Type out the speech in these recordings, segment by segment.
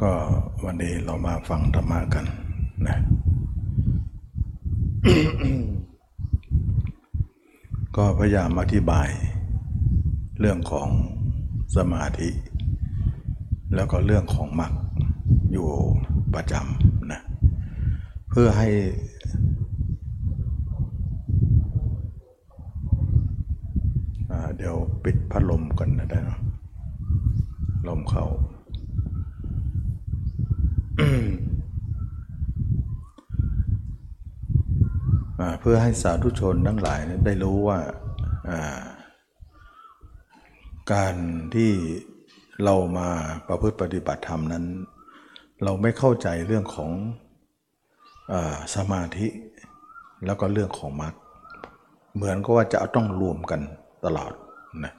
ก็วันนี้เรามาฟังธรรมะกันนะก็พยายามอธิบายเรื่องของสมาธิ แล้วก็เรื่องของมรรคอยู่ประจำนะเพื่อให้เดี๋ยวปิดพัดลมก่อนนะได้เนอะลมเขาอ่า เพื่อให้สาธุชนทั้งหลายได้รู้ว่าการที่เรามาประพฤติปฏิบัติธรรมนั้น เราไม่เข้าใจเรื่องของอสมาธิแล้วก็เรื่องของมรรคเหมือนก็ว่าจะต้องรวมกันตลอดนะ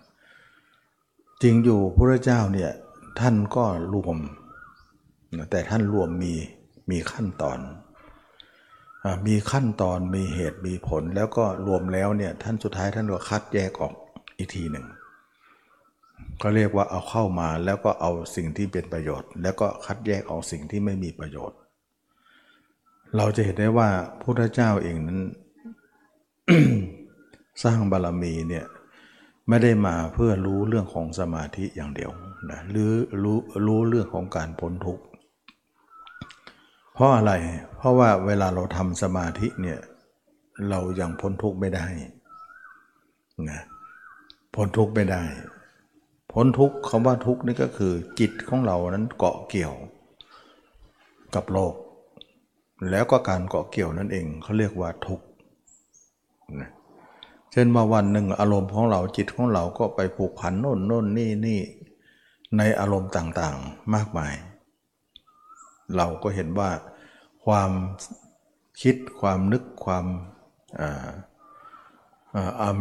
จริงอยู่พระเจ้าเนี่ยท่านก็รวม แต่ท่านรวมมีมีขั้นตอน มีขั้นตอนมีเหตุมีผลแล้วก็รวมแล้วเนี่ยท่านสุดท้ายท่านก็คัดแยกออกอีกทีหนึ่งก็เรียกว่าเอาเข้ามาแล้วก็เอาสิ่งที่เป็นประโยชน์ แล้วก็คัดแยกออกสิ่งที่ไม่มีประโยชน์ เราจะเห็นได้ว่าพระพุทธเจ้าเองนั้น สร้างบารรมีเนี่ยไม่ได้มาเพื่อรู้เรื่องของสมาธิอย่างเดียวนะหรือรู้รู้เรื่องของการพ้นทุกข์ เพราะอะไร เพราะว่าเวลาเราทำสมาธิเนี่ยเรายังพ้นทุกข์ไม่ได้นะพ้นทุกข์ไม่ได้ พ้นทุกข์คำว่าทุกข์นี่ก็คือ จิตของเรานั้นเกาะเกี่ยว กับโลก แล้วก็การเกาะเกี่ยวนั่นเองเขาเรียกว่าทุกข์นะเช่นว่าวันหนึ่งอารมณ์ของเราจิตของเราก็ไปผูกพันโน่นโน่นนี่นี่ในอารมณ์ต่างๆ มากมาย เราก็เห็นว่าความคิดความนึกความ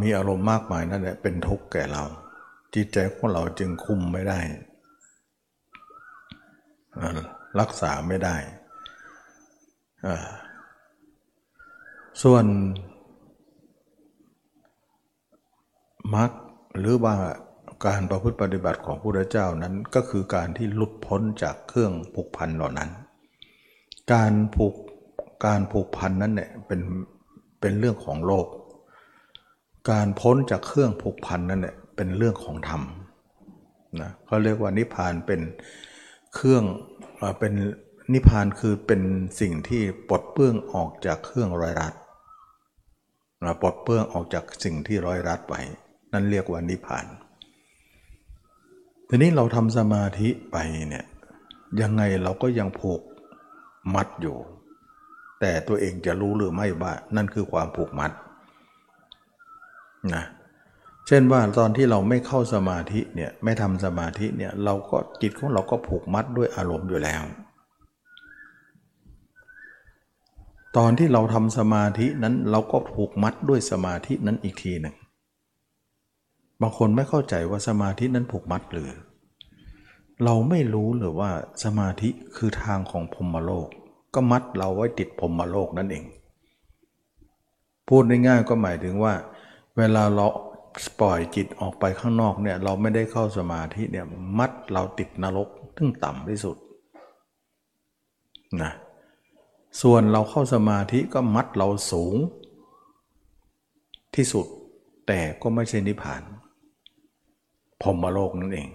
มีอารมณ์มากมายนั่นแหละเป็นทุกข์แก่เรา จิตใจของเราจึงคุมไม่ได้ รักษาไม่ได้ ส่วนมรรคหรือว่า การประพฤติปฏิบัติของพระพุทธเจ้านั้นก็คือการที่หลุดพ้นจากเครื่องผูกพันเหล่านั้น การผูกการผูกพันนั้นเนี่ยเป็นเป็นเรื่องของโลก การพ้นจากเครื่องผูกพันนั้นเนี่ยเป็นเรื่องของธรรมนะเขาเรียกว่านิพพานเป็นเครื่องเป็นนิพพานคือเป็นสิ่งที่ปลดเปลื้องออกจากเครื่องร้อยรัดนะปลดเปลื้องออกจากสิ่งที่ร้อยรัดไว้นั่นเรียกว่านิพพาน ทีนี้เราทำสมาธิไปเนี่ยยังไงเราก็ยังผูกมัดอยู่ แต่ตัวเองจะรู้หรือไม่ว่านั่นคือความผูกมัดนะเช่นว่าตอนที่เราไม่เข้าสมาธิเนี่ยไม่ทำสมาธิเนี่ยเราก็จิตของเราก็ผูกมัดด้วยอารมณ์อยู่แล้ว ตอนที่เราทำสมาธินั้นเราก็ผูกมัดด้วยสมาธินั้นอีกทีหนึ่ง บางคนไม่เข้าใจว่าสมาธินั้นผูกมัดหรือ เราไม่รู้หรือว่าสมาธิคือทางของพรมโลก ก็มัดเราไว้ติดพรมโลกนั่นเอง พูดง่ายๆก็หมายถึงว่า เวลาเราปล่อยจิตออกไปข้างนอกเนี่ยเราไม่ได้เข้าสมาธิเนี่ยมัดเราติดนรกซึ่งต่ำที่สุดนะส่วนเราเข้าสมาธิก็มัดเราสูงที่สุดแต่ก็ไม่ใช่นิพพาน พรมโลกนั่นเอง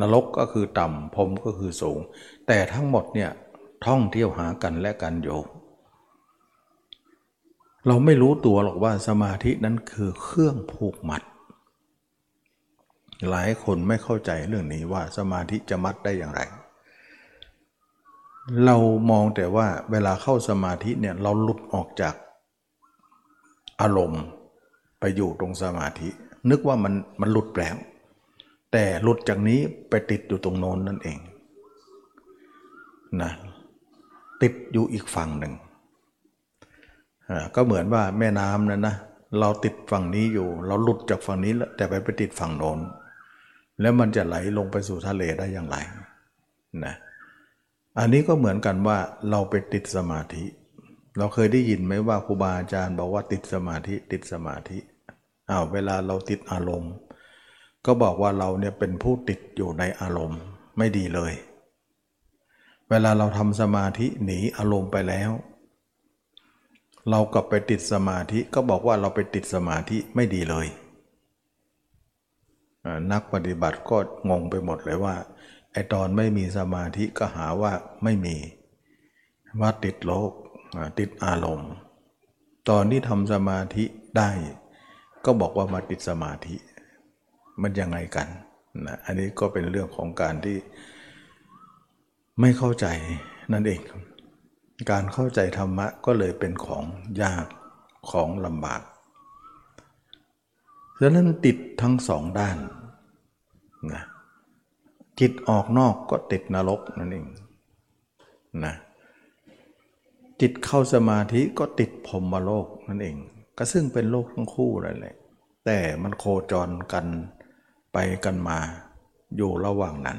นรกก็คือต่ำพรมก็คือสูง แต่ทั้งหมดเนี่ยท่องเที่ยวหากันและกันโยกเราไม่รู้ตัวหรอกว่าสมาธินั้นคือเครื่องผูกมัด หลายคนไม่เข้าใจเรื่องนี้ว่าสมาธิจะมัดได้อย่างไร เรามองแต่ว่าเวลาเข้าสมาธิเนี่ยเราหลุดออกจากอารมณ์ไปอยู่ตรงสมาธิ นึกว่ามันมันหลุดแล้ว แต่หลุดจากนี้ไปติดอยู่ตรงโน้นนั่นเองนะติดอยู่อีกฝั่งหนึ่งก็เหมือนว่าแม่น้ำนั่นนะเราติดฝั่งนี้อยู่ เราหลุดจากฝั่งนี้แล้วแต่ไปไปติดฝั่งโน้นแล้วมันจะไหลลงไปสู่ทะเลได้อย่างไรนะอันนี้ก็เหมือนกันว่าเราไปติดสมาธิ เราเคยได้ยินไหมว่าครูบาอาจารย์บอกว่าติดสมาธิติดสมาธิ อ้าวเวลาเราติดอารมณ์ ก็บอกว่าเราเนี่ยเป็นผู้ติดอยู่ในอารมณ์ไม่ดีเลย เวลาเราทำสมาธิหนีอารมณ์ไปแล้ว เรากลับไปติดสมาธิก็บอกว่าเราไปติดสมาธิไม่ดีเลย นักปฏิบัติก็งงไปหมดเลยว่าไอตอนไม่มีสมาธิก็หาว่าไม่มีว่าติดโลกติดอารมณ์ ตอนที่ทำสมาธิได้ ก็บอกว่ามาติดสมาธิ มันยังไงกันนะอันนี้ก็เป็นเรื่องของการที่ไม่เข้าใจนั่นเอง การเข้าใจธรรมะก็เลยเป็นของยากของลำบากดังนั้นติดทั้งสองด้านนะจิตออกนอกก็ติดนรกนั่นเองนะจิตเข้าสมาธิก็ติดพรมโลกนั่นเอง ก็ซึ่งเป็นโลกทั้งคู่นั่นแหละ แต่มันโคจรกันไปกันมาอยู่ระหว่างนั้น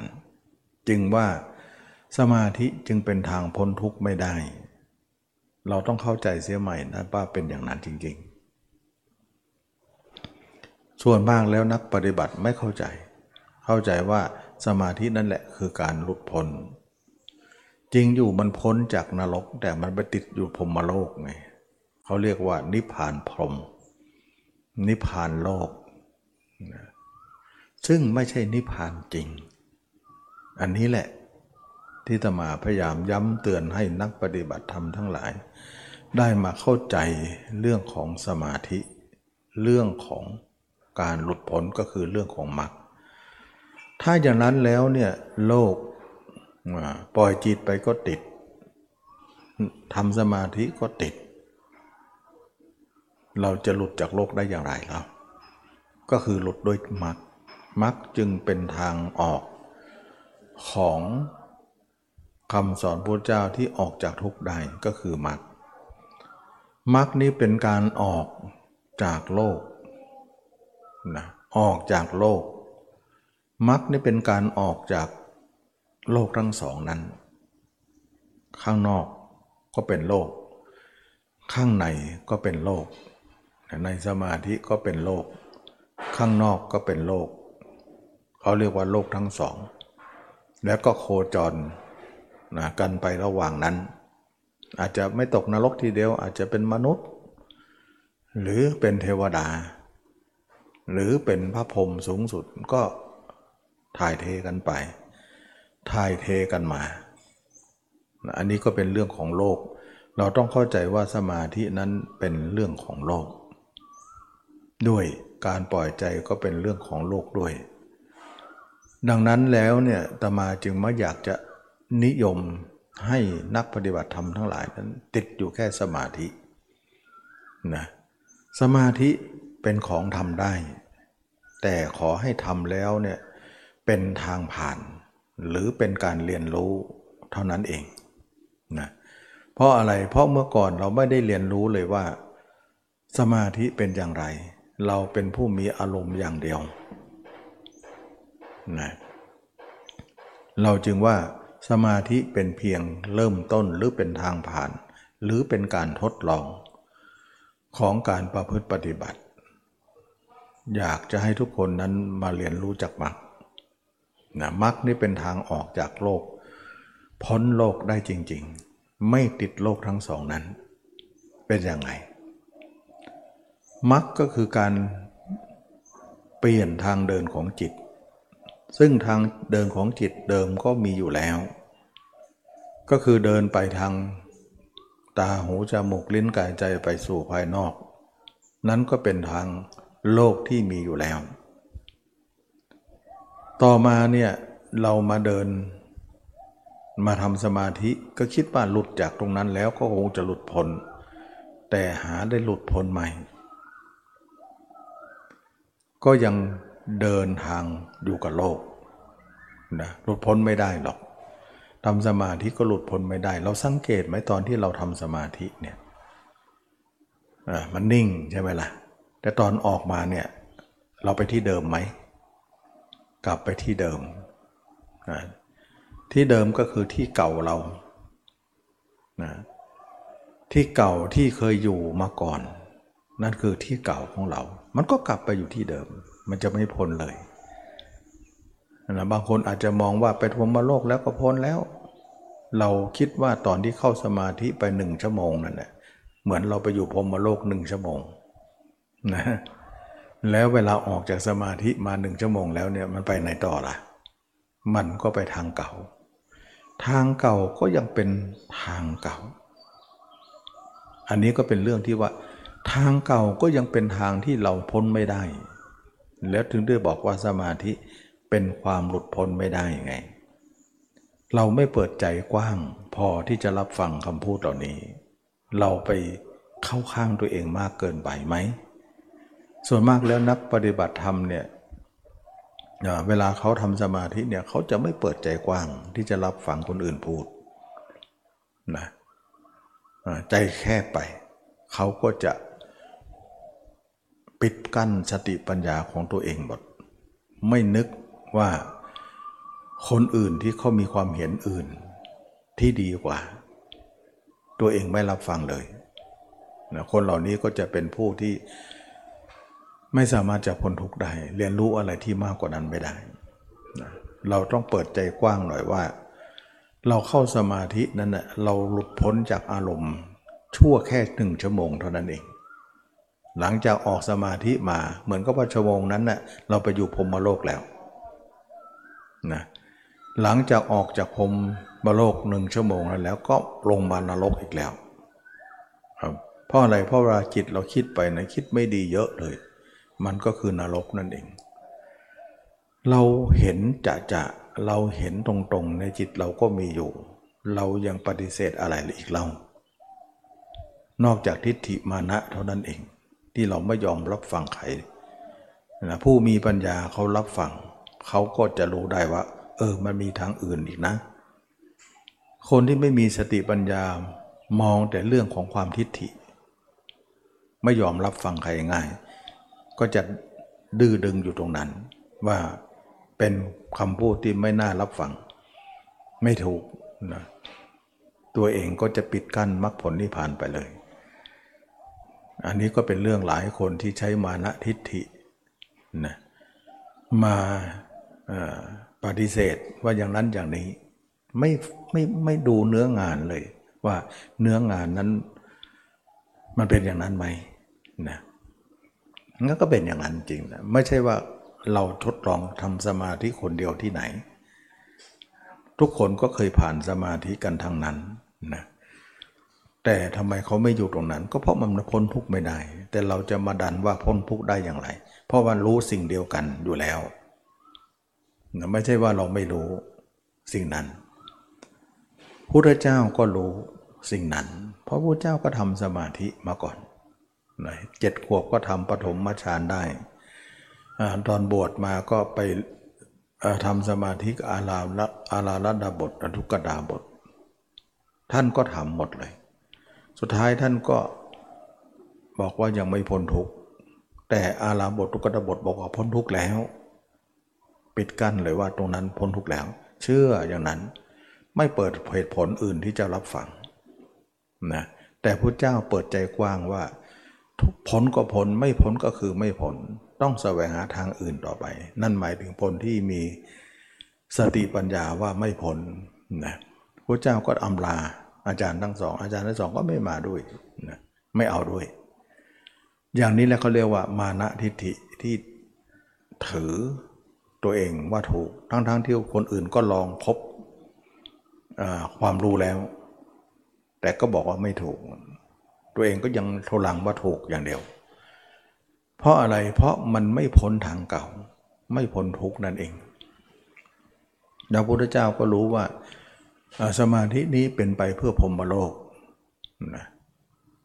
จึงว่าสมาธิจึงเป็นทางพ้นทุกข์ไม่ได้ เราต้องเข้าใจเสียใหม่นะว่าเป็นอย่างนั้นจริง ๆ ส่วนมากแล้วนักปฏิบัติไม่เข้าใจ เข้าใจว่าสมาธินั่นแหละคือการหลุดพ้นจริงอยู่มันพ้นจากนรกแต่มันไปติดอยู่พรมโลกไง เขาเรียกว่า นิพพานพรหมนิพพานโลกซึ่งไม่ใช่นิพพานจริง อันนี้แหละที่ตมาพยายามย้ำเตือนให้นักปฏิบัติธรรมทั้งหลาย ได้มาเข้าใจเรื่องของสมาธิ เรื่องของการหลุดพ้นก็คือเรื่องของมรรคถ้าอย่างนั้นแล้วเนี่ยโลกปล่อยจิตไปก็ติดทำสมาธิก็ติด เราจะหลุดจากโลกได้อย่างไรครับก็คือหลุดด้วยมรรคมรรคจึงเป็นทางออกของคำสอนพระเจ้าที่ออกจากทุกข์ได้ก็คือมรรคมรรคนี้เป็นการออกจากโลกนะออกจากโลกมรรคนี่เป็นการออกจากโลกทั้งสองนั้น ข้างนอกก็เป็นโลก ข้างในก็เป็นโลก ในสมาธิก็เป็นโลก ข้างนอกก็เป็นโลก เขาเรียกว่าโลกทั้งสอง แล้วก็โคจรนะกันไประหว่างนั้น อาจจะไม่ตกนรกทีเดียว อาจจะเป็นมนุษย์ หรือเป็นเทวดา หรือเป็นพระพรหมสูงสุดก็ถ่ายเทกันไป ถ่ายเทกันมา อันนี้ก็เป็นเรื่องของโลก เราต้องเข้าใจว่าสมาธินั้นเป็นเรื่องของโลก ด้วยการปล่อยใจก็เป็นเรื่องของโลกด้วย ดังนั้นแล้วเนี่ยตมาจึงไม่อยากจะนิยมให้นักปฏิบัติธรรมทั้งหลายนั้น ติดอยู่แค่สมาธินะสมาธิเป็นของทำได้ แต่ขอให้ทำแล้วเนี่ยเป็นทางผ่าน หรือเป็นการเรียนรู้เท่านั้นเองนะเพราะอะไรเพราะเมื่อก่อนเราไม่ได้เรียนรู้เลยว่า สมาธิเป็นอย่างไร เราเป็นผู้มีอารมณ์อย่างเดียวนะเราจึงว่าสมาธิเป็นเพียงเริ่มต้นหรือเป็นทางผ่าน หรือเป็นการทดลองของการประพฤติปฏิบัติ อยากจะให้ทุกคนนั้นมาเรียนรู้จากมรรคนะมรรคนี่เป็นทางออกจากโลก พ้นโลกได้จริง ๆ ไม่ติดโลกทั้งสองนั้น เป็นยังไง มรรคก็คือการเปลี่ยนทางเดินของจิต ซึ่งทางเดินของจิตเดิมก็มีอยู่แล้ว ก็คือเดินไปทางตาหูจมูกลิ้นกายใจไปสู่ภายนอก นั้นก็เป็นทางโลกที่มีอยู่แล้ว ต่อมาเนี่ยเรามาเดินมาทำสมาธิก็คิดว่าหลุดจากตรงนั้นแล้วก็คงจะหลุดพ้นแต่หาได้หลุดพ้นใหม่ ก็ยังเดินทางอยู่กับโลกนะหลุดพ้นไม่ได้หรอกทำสมาธิก็หลุดพ้นไม่ได้ เราสังเกตไหมตอนที่เราทำสมาธิเนี่ยมันนิ่งใช่ไหมล่ะ แต่ตอนออกมาเนี่ยเราไปที่เดิมไหม กลับไปที่เดิม ที่เดิมก็คือที่เก่าเรานะที่เก่าที่เคยอยู่มาก่อน นั่นคือที่เก่าของเรา มันก็กลับไปอยู่ที่เดิม มันจะไม่พ้นเลยนะบางคนอาจจะมองว่าไปพรมโลกแล้วก็พ้นแล้ว เราคิดว่าตอนที่เข้าสมาธิไปหนึ่งชั่วโมงนั่นแหละเหมือนเราไปอยู่พรมโลกหนึ่งชั่วโมงนะแล้วเวลาออกจากสมาธิมาหนึ่งชั่วโมงแล้วเนี่ยมันไปไหนต่อล่ะ มันก็ไปทางเก่า ทางเก่าก็ยังเป็นทางเก่า อันนี้ก็เป็นเรื่องที่ว่า ทางเก่าก็ยังเป็นทางที่เราพ้นไม่ได้ แล้วถึงได้บอกว่าสมาธิเป็นความหลุดพ้นไม่ได้ไง เราไม่เปิดใจกว้าง พอที่จะรับฟังคำพูดเหล่านี้ เราไปเข้าข้างตัวเองมากเกินไปไหม ส่วนมากแล้วนักปฏิบัติธรรมเนี่ยเวลาเขาทำสมาธิเนี่ยเขาจะไม่เปิดใจกว้างที่จะรับฟังคนอื่นพูดนะใจแคบไป เขาก็จะ ปิดกั้นสติปัญญาของตัวเองหมด ไม่นึกว่าคนอื่นที่เขามีความเห็นอื่นที่ดีกว่า ตัวเองไม่รับฟังเลยนะคนเหล่านี้ก็จะเป็นผู้ที่ไม่สามารถจะพ้นทุกข์ได้ เรียนรู้อะไรที่มากกว่านั้นไม่ได้นะเราต้องเปิดใจกว้างหน่อยว่า เราเข้าสมาธินั้นนะเราหลุดพ้นจากอารมณ์ชั่วแค่หนึ่งชั่วโมงเท่านั้นเอง หลังจากออกสมาธิมาเหมือนกับว่าชั่วโมงนั้นนะ่ะเราไปอยู่พรมโลกแล้วนะหลังจากออกจากพรมโลกหนึ่งชั่วโมงนั้นแล้วก็ลงมานรกอีกแล้วครับเพราะอะไรเพราะเวลาจิตเราคิดไปนะคิดไม่ดีเยอะเลย มันก็คือนรกนั่นเอง เราเห็นจะจะเราเห็นตรงๆในจิตเราก็มีอยู่ เรายังปฏิเสธอะไรอีกเล่านอกจากทิฏฐิมานะเท่านั้นเอง ที่เราไม่ยอมรับฟังใครนะผู้มีปัญญาเขารับฟังเขาก็จะรู้ได้ว่า เออมันมีทางอื่นอีกนะ คนที่ไม่มีสติปัญญามองแต่เรื่องของความทิฏฐิ ไม่ยอมรับฟังใครง่าย ก็จะดื้อดึงอยู่ตรงนั้น ว่าเป็นคำพูดที่ไม่น่ารับฟัง ไม่ถูกนะตัวเองก็จะปิดกั้นมรรคผลนิพพานไปเลย อันนี้ก็เป็นเรื่องหลายคนที่ใช้มานะทิฏฐินะมาปฏิเสธว่าอย่างนั้นอย่างนี้ ไม่ไม่ไม่ดูเนื้องานเลย ว่าเนื้องานนั้นมันเป็นอย่างนั้นไหมนะงั้นก็เป็นอย่างนั้นจริงนะไม่ใช่ว่าเราทดลองทำสมาธิคนเดียวที่ไหน ทุกคนก็เคยผ่านสมาธิกันทั้งนั้นนะ แต่ทำไมเขาไม่อยู่ตรงนั้น ก็เพราะมันพ้นทุกข์ไม่ได้ แต่เราจะมาดันว่าพ้นทุกข์ได้อย่างไร เพราะว่ารู้สิ่งเดียวกันอยู่แล้วไม่ใช่ว่าเราไม่รู้สิ่งนั้นพุทธเจ้าก็รู้สิ่งนั้น เพราะพระเจ้าก็ทำสมาธิมาก่อนเจ็ดขวบก็ทำปฐมฌานได้ตอนบวชมาก็ไปทำสมาธิอาลาลอาลาลดาบทอทุกดาบท ท่านก็ทำหมดเลย สุดท้ายท่านก็บอกว่ายังไม่พ้นทุกข์แต่อาลาบททุกดาบทบอกว่าพ้นทุกข์แล้ว ปิดกั้นเลยว่าตรงนั้นพ้นทุกแล้ว เชื่ออย่างนั้นไม่เปิดเหตุผลอื่นที่จะรับฟังนะแต่พระเจ้าเปิดใจกว้างว่า ทุกพ้นก็พ้นไม่พ้นก็คือไม่พ้นต้องแสวงหาทางอื่นต่อไป นั่นหมายถึงพ้นที่มีสติปัญญาว่าไม่พ้นนะพระเจ้าก็อำลา อาจารย์ทั้งสอง อาจารย์ทั้งสองก็ไม่มาด้วยนะไม่เอาด้วย อย่างนี้แหละเขาเรียกว่ามานะทิฏฐิที่ถือตัวเองว่าถูกทั้งๆทที่คนอื่นก็ลองพบความรู้แล้ว แต่ก็บอกว่าไม่ถูก ตัวเองก็ยังโทลังว่าถูกอย่างเดียว เพราะอะไรเพราะมันไม่พ้นทางเก่า ไม่พ้นทุกนั่นเองดาวพุทธเจ้าก็รู้ว่า สมาธินี้เป็นไปเพื่อพรมโลกนะ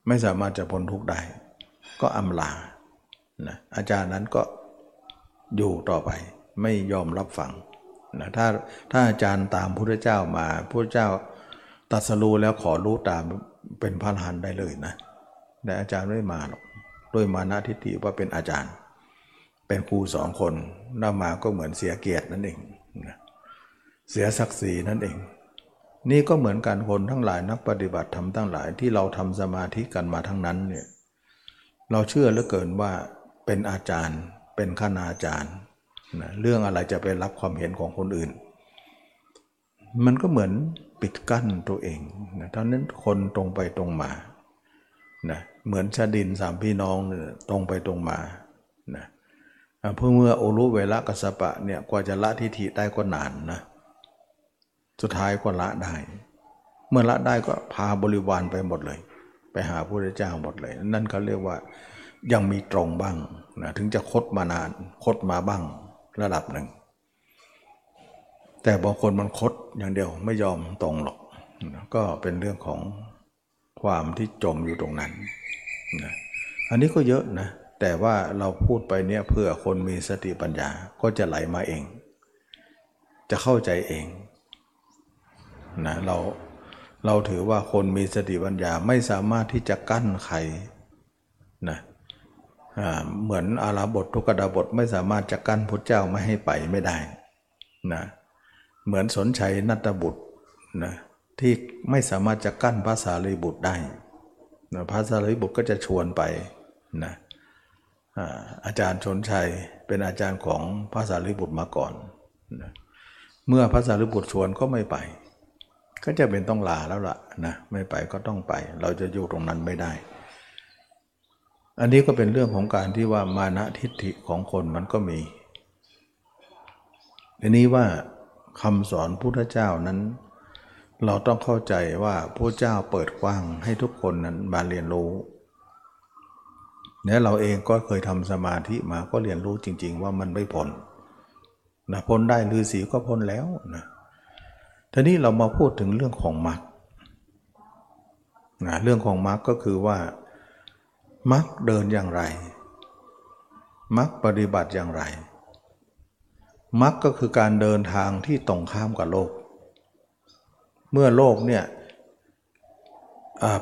ไม่สามารถจะพ้นทุกได้ ก็อำลานะอาจารย์นั้นก็อยู่ต่อไปไม่ยอมรับฟังนะถ้าถ้าอาจารย์ตามพระเจ้ามาพระเจ้าตัดสรู้แล้วขอรู้ตามเป็นพระหันได้เลยนะแต่อาจารย์ไม่มาหรอกด้วยมานะทิฏฐิว่าเป็นอาจารย์ เป็นครูสองคนน่ามาก็เหมือนเสียเกียรตินั่นเองนะเสียศักดิ์ศรีนั่นเอง นี่ก็เหมือนกันคนทั้งหลายนักปฏิบัติธรรมทั้งหลายที่เราทำสมาธิกันมาทั้งนั้นเนี่ยเราเชื่อเหลือเกินว่าเป็นอาจารย์ เป็นคณาจารย์นะเรื่องอะไรจะไปรับความเห็นของคนอื่น มันก็เหมือนปิดกั้นตัวเองนะท่านั้นคนตรงไปตรงมานะเหมือนชาดินสามพี่น้องเนี่ยตรงไปตรงมานะเพื่อเมื่อโอรุเวลากัสปะเนี่ยกว่าจะละทิฏฐิได้ก็นานนะ สุดท้ายก็ละได้ เมื่อละได้ก็พาบริวารไปหมดเลย ไปหาพระเจ้าหมดเลย นั่นเขาเรียกว่ายังมีตรงบ้างนะถึงจะคดมานานคดมาบ้างระดับหนึ่ง แต่บางคนมันคดอย่างเดียวไม่ยอมตรงหรอกนะก็เป็นเรื่องของความที่จมอยู่ตรงนั้นนะอันนี้ก็เยอะนะ แต่ว่าเราพูดไปเนี่ยเพื่อคนมีสติปัญญาก็จะไหลมาเอง จะเข้าใจเอง นะเราเราถือว่าคนมีสติปัญญาไม่สามารถที่จะกั้นใครนะเหมือนอาราบททุกดาบทไม่สามารถจะกั้นพระเจ้าไม่ให้ไปไม่ได้นะเหมือนสนชัยนัตบุตรนะที่ไม่สามารถจะกั้นภาษาลีบุตรได้นะภาษาลีบุตรก็จะชวนไปนะอาจารย์ชนชัยเป็นอาจารย์ของภาษาลีบุตรมาก่อนนะเมื่อภาษาลีบุตรชวนก็ไม่ไป ก็จะเป็นต้องลาแล้วล่ะนะไม่ไปก็ต้องไป เราจะอยู่ตรงนั้นไม่ได้ อันนี้ก็เป็นเรื่องของการที่ว่ามานะทิฏฐิของคนมันก็มีทีนี้ว่าคำสอนพุทธเจ้านั้น เราต้องเข้าใจว่าพระเจ้าเปิดกว้างให้ทุกคนนั้นมาเรียนรู้เนี่ยเราเองก็เคยทำสมาธิมาก็เรียนรู้จริง ๆ ว่ามันไม่พ้นนะพ้นได้ฤาษีก็พ้นแล้วนะ ทีนี้เรามาพูดถึงเรื่องของมรรคนะเรื่องของมรรคก็คือว่ามักเดินอย่างไรมักปฏิบัติอย่างไรมักก็คือการเดินทางที่ตรงข้ามกับโลก เมื่อโลกเนี่ย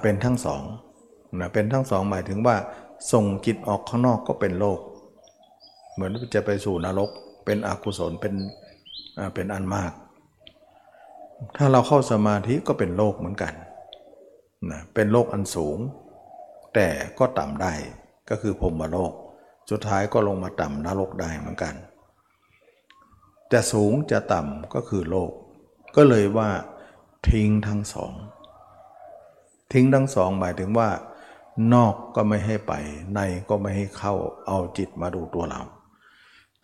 เป็นทั้งสองนะเป็นทั้งสองหมายถึงว่าส่งจิตออกข้างนอกก็เป็นโลก เหมือนจะไปสู่นรก เป็นอกุศลเป็นเป็นอันมาก ถ้าเราเข้าสมาธิก็เป็นโลกเหมือนกันนะเป็นโลกอันสูง แต่ก็ต่ำได้ก็คือพรมโลก สุดท้ายก็ลงมาต่ำนรกได้เหมือนกัน จะสูงจะต่ำก็คือโลก ก็เลยว่าทิ้งทั้งสอง ทิ้งทั้งสองหมายถึงว่า นอกก็ไม่ให้ไป ในก็ไม่ให้เข้าเอาจิตมาดูตัวเรา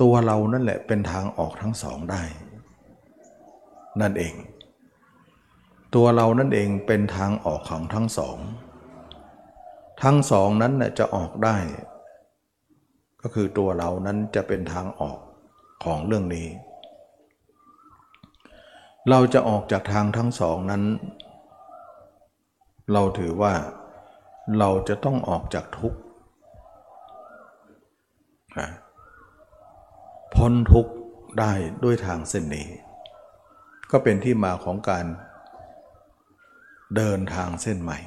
ตัวเรานั่นแหละเป็นทางออกทั้งสองได้ นั่นเอง ตัวเรานั่นเองเป็นทางออกของทั้งสอง ทั้งสองนั้นจะออกได้ ก็คือตัวเรานั้นจะเป็นทางออกของเรื่องนี้ เราจะออกจากทางทั้งสองนั้น เราถือว่าเราจะต้องออกจากทุกข์พ้นทุกข์ได้ด้วยทางเส้นนี้ ก็เป็นที่มาของการ เดินทางเส้นใหม่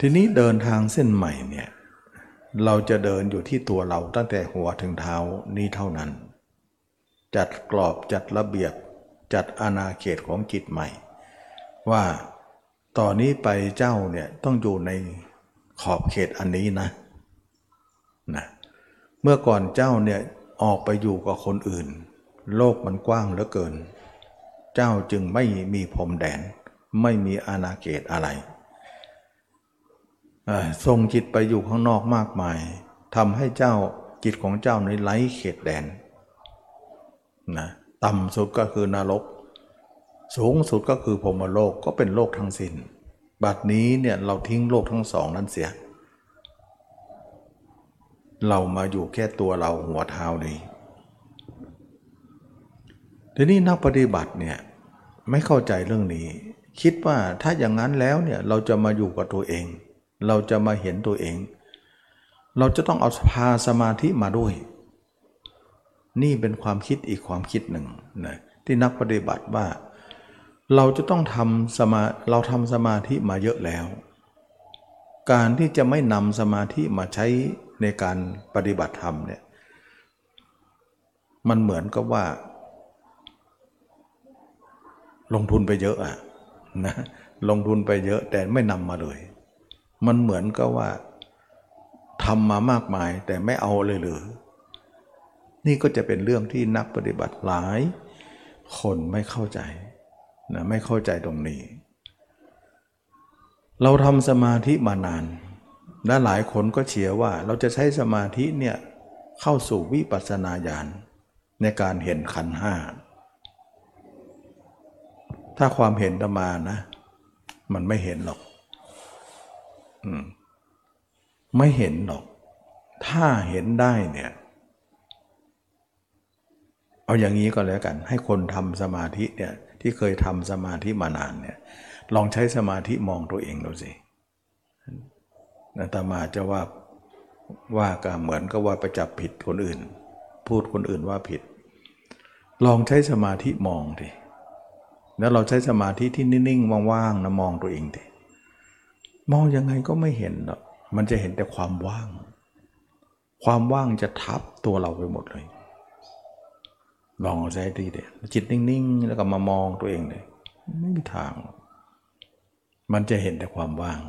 ทีนี้เดินทางเส้นใหม่เนี่ยเราจะเดินอยู่ที่ตัวเราตั้งแต่หัวถึงเท้านี้เท่านั้น จัดกรอบจัดระเบียบจัดอาณาเขตของจิตใหม่ ว่าต่อนนี้ไปเจ้าเนี่ยต้องอยู่ในขอบเขตอันนี้นะนะเมื่อก่อนเจ้าเนี่ยออกไปอยู่กับคนอื่น โลกมันกว้างเหลือเกิน เจ้าจึงไม่มีพรมแดน ไม่มีอาณาเขตอะไรส่งจิตไปอยู่ข้างนอกมากมายทำให้เจ้าจิตของเจ้าในไร้เขตแดนนะต่ำสุดก็คือนรก สูงสุดก็คือพรมโลกก็เป็นโลกทั้งสิน้น บัดนี้เนี่ยเราทิ้งโลกทั้งสองนั้นเสีย เรามาอยู่แค่ตัวเราหัวเท้านี้ทีนี้นักปฏิบัติเนี่ย ไม่เข้าใจเรื่องนี้ คิดว่าถ้าอย่างนั้นแล้วเนี่ยเราจะมาอยู่กับตัวเอง เราจะมาเห็นตัวเอง เราจะต้องเอาพาสมาธิมาด้วย นี่เป็นความคิดอีกความคิดหนึ่งนะที่นักปฏิบัติว่า เราจะต้องทำสมาเราทำสมาธิมาเยอะแล้ว การที่จะไม่นำสมาธิมาใช้ในการปฏิบัติธรรมเนี่ยมันเหมือนกับว่า ลงทุนไปเยอะอะนะลงทุนไปเยอะแต่ไม่นำมาเลย มันเหมือนกับว่าทำมามากมายแต่ไม่เอาเลยหรือนี่ก็จะเป็นเรื่องที่นักปฏิบัติหลาย คนไม่เข้าใจนะไม่เข้าใจตรงนี้ เราทำสมาธิมานาน และหลายคนก็เชียร์ว่าเราจะใช้สมาธิเนี่ยเข้าสู่วิปัสสนาญาณในการเห็นขันห้า ถ้าความเห็นตมานะ มันไม่เห็นหรอกอมไม่เห็นหรอก ถ้าเห็นได้เนี่ย เอาอย่างนี้ก็แล้วกัน ให้คนทำสมาธิเนี่ย ที่เคยทำสมาธิมานานเนี่ย ลองใช้สมาธิมองตัวเองดูสินาตมาจะว่าว่าก็เหมือนกับว่าไปจับผิดคนอื่น พูดคนอื่นว่าผิด ลองใช้สมาธิมองดิ แล้วเราใช้สมาธิที่นิ่งๆว่างๆนะมองตัวเองดิมองยังไงก็ไม่เห็นหรอกมันจะเห็นแต่ความว่าง ความว่างจะทับตัวเราไปหมดเลย ลองเอาใจดีเด็จิตนิ่งๆ แล้วก็มามองตัวเองเลยไม่มีทาง มันจะเห็นแต่ความว่าง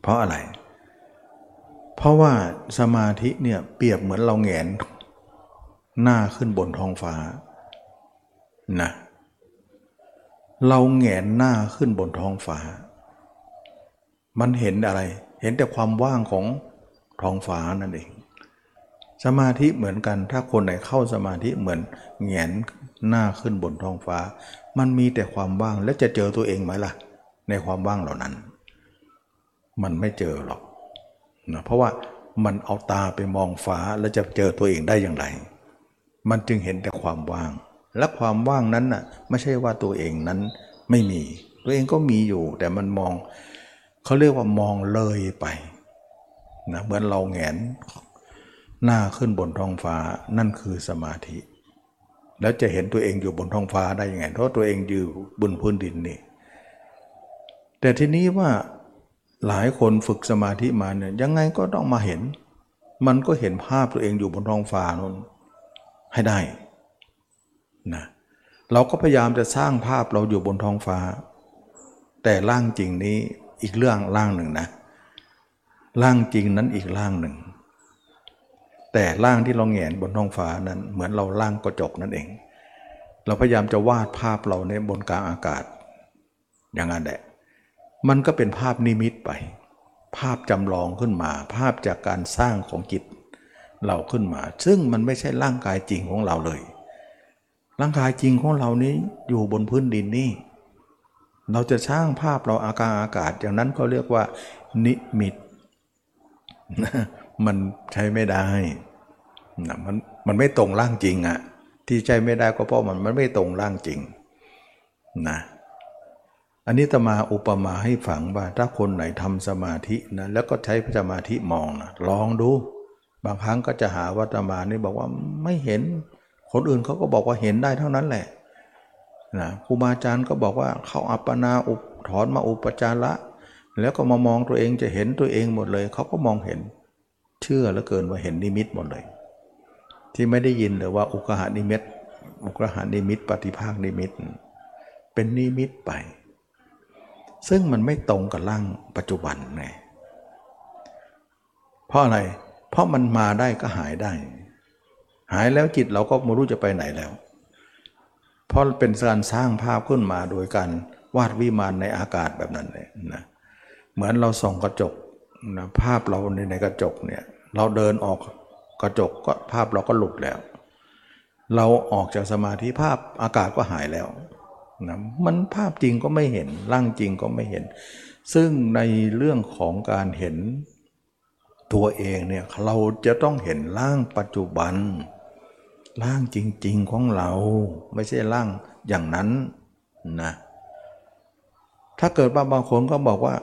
เพราะอะไร เพราะว่าสมาธิเนี่ยเปรียบเหมือนเราแงนหน้าขึ้นบนท้องฟ้านะเเราแงนหน้าขึ้นบนท้องฟ้า มันเห็นอะไร เห็นแต่ความว่างของท้องฟ้านั่นเอง สมาธิเหมือนกัน ถ้าคนไหนเข้าสมาธิเหมือนแงนหน้าขึ้นบนท้องฟ้า มันมีแต่ความว่างและจะเจอตัวเองไหมล่ะ ในความว่างเหล่านั้น มันไม่เจอหรอกนะเพราะว่ามันเอาตาไปมองฟ้าแล้วจะเจอตัวเองได้อย่างไร มันจึงเห็นแต่ความว่าง และความว่างนั้นน่ะไม่ใช่ว่าตัวเองนั้นไม่มี ตัวเองก็มีอยู่ แต่มันมองเขาเรียกว่ามองเลยไปนะเหมือนเราแงนหน้าขึ้นบนท้องฟ้านั่นคือสมาธิ แล้วจะเห็นตัวเองอยู่บนท้องฟ้าได้ยังไง เพราะตัวเองอยู่บนพื้นดินนี่แต่ทีนี้ว่าหลายคนฝึกสมาธิมาเนี่ยยังไงก็ต้องมาเห็น มันก็เห็นภาพตัวเองอยู่บนท้องฟ้านั้นให้ได้ นะเราก็พยายามจะสร้างภาพเราอยู่บนท้องฟ้า แต่ร่างจริงนี้อีกเรื่องร่างหนึ่งนะ ร่างจริงนั้นอีกร่างหนึ่ง แต่ร่างที่เราแงนบนท้องฟ้านั้นเหมือนเราร่างกระจกนั่นเอง เราพยายามจะวาดภาพเราในบนกลางอากาศ อย่างนั้นแหละมันก็เป็นภาพนิมิตไป ภาพจำลองขึ้นมา ภาพจากการสร้างของจิตเราขึ้นมา ซึ่งมันไม่ใช่ร่างกายจริงของเราเลย ร่างกายจริงของเรานี้อยู่บนพื้นดินนี่เราจะสร้างภาพเราอากาศอากาศอย่างนั้นเขาเรียกว่า นิมิตมันใช้ไม่ได้นะมันมันไม่ตรงร่างจริงอะที่ใช้ไม่ได้ก็เพราะมันมันไม่ตรงร่างจริงนะอันนี้ตมาอุปมาให้ฝังว่าถ้าคนไหนทำสมาธินะแล้วก็ใช้สมาธิมองนะลองดู บางครั้งก็จะหาวัตมานี่บอกว่าไม่เห็น คนอื่นเขาก็บอกว่าเห็นได้เท่านั้นแหละนะครูบาอาจารย์ก็บอกว่าเขาอัปปนาอุปถอนมาอุปจาระ แล้วก็มามองตัวเองจะเห็นตัวเองหมดเลย เขาก็มองเห็น เชื่อเหลือเกินว่าเห็นนิมิตหมดเลย ที่ไม่ได้ยินเลยว่าอุกหานิมิตอุกหานิมิต ปฏิภาคนิมิต เป็นนิมิตไป ซึ่งมันไม่ตรงกับร่างปัจจุบันไงเพราะอะไร เพราะมันมาได้ก็หายได้ หายแล้วจิตเราก็ไม่รู้จะไปไหนแล้ว เพราะเป็นการสร้างภาพขึ้นมาโดยการวาดวิมานในอากาศแบบนั้นเลยนะเหมือนเราส่องกระจกนะภาพเราในในกระจกเนี่ยเราเดินออกกระจกก็ภาพเราก็หลุดแล้ว เราออกจากสมาธิภาพอากาศก็หายแล้วนะมันภาพจริงก็ไม่เห็นร่างจริงก็ไม่เห็น ซึ่งในเรื่องของการเห็นตัวเองเนี่ยเราจะต้องเห็นร่างปัจจุบัน ร่างจริง ๆของเรา ไม่ใช่ร่างอย่างนั้นนะถ้าเกิดว่าบางคนก็บอกว่า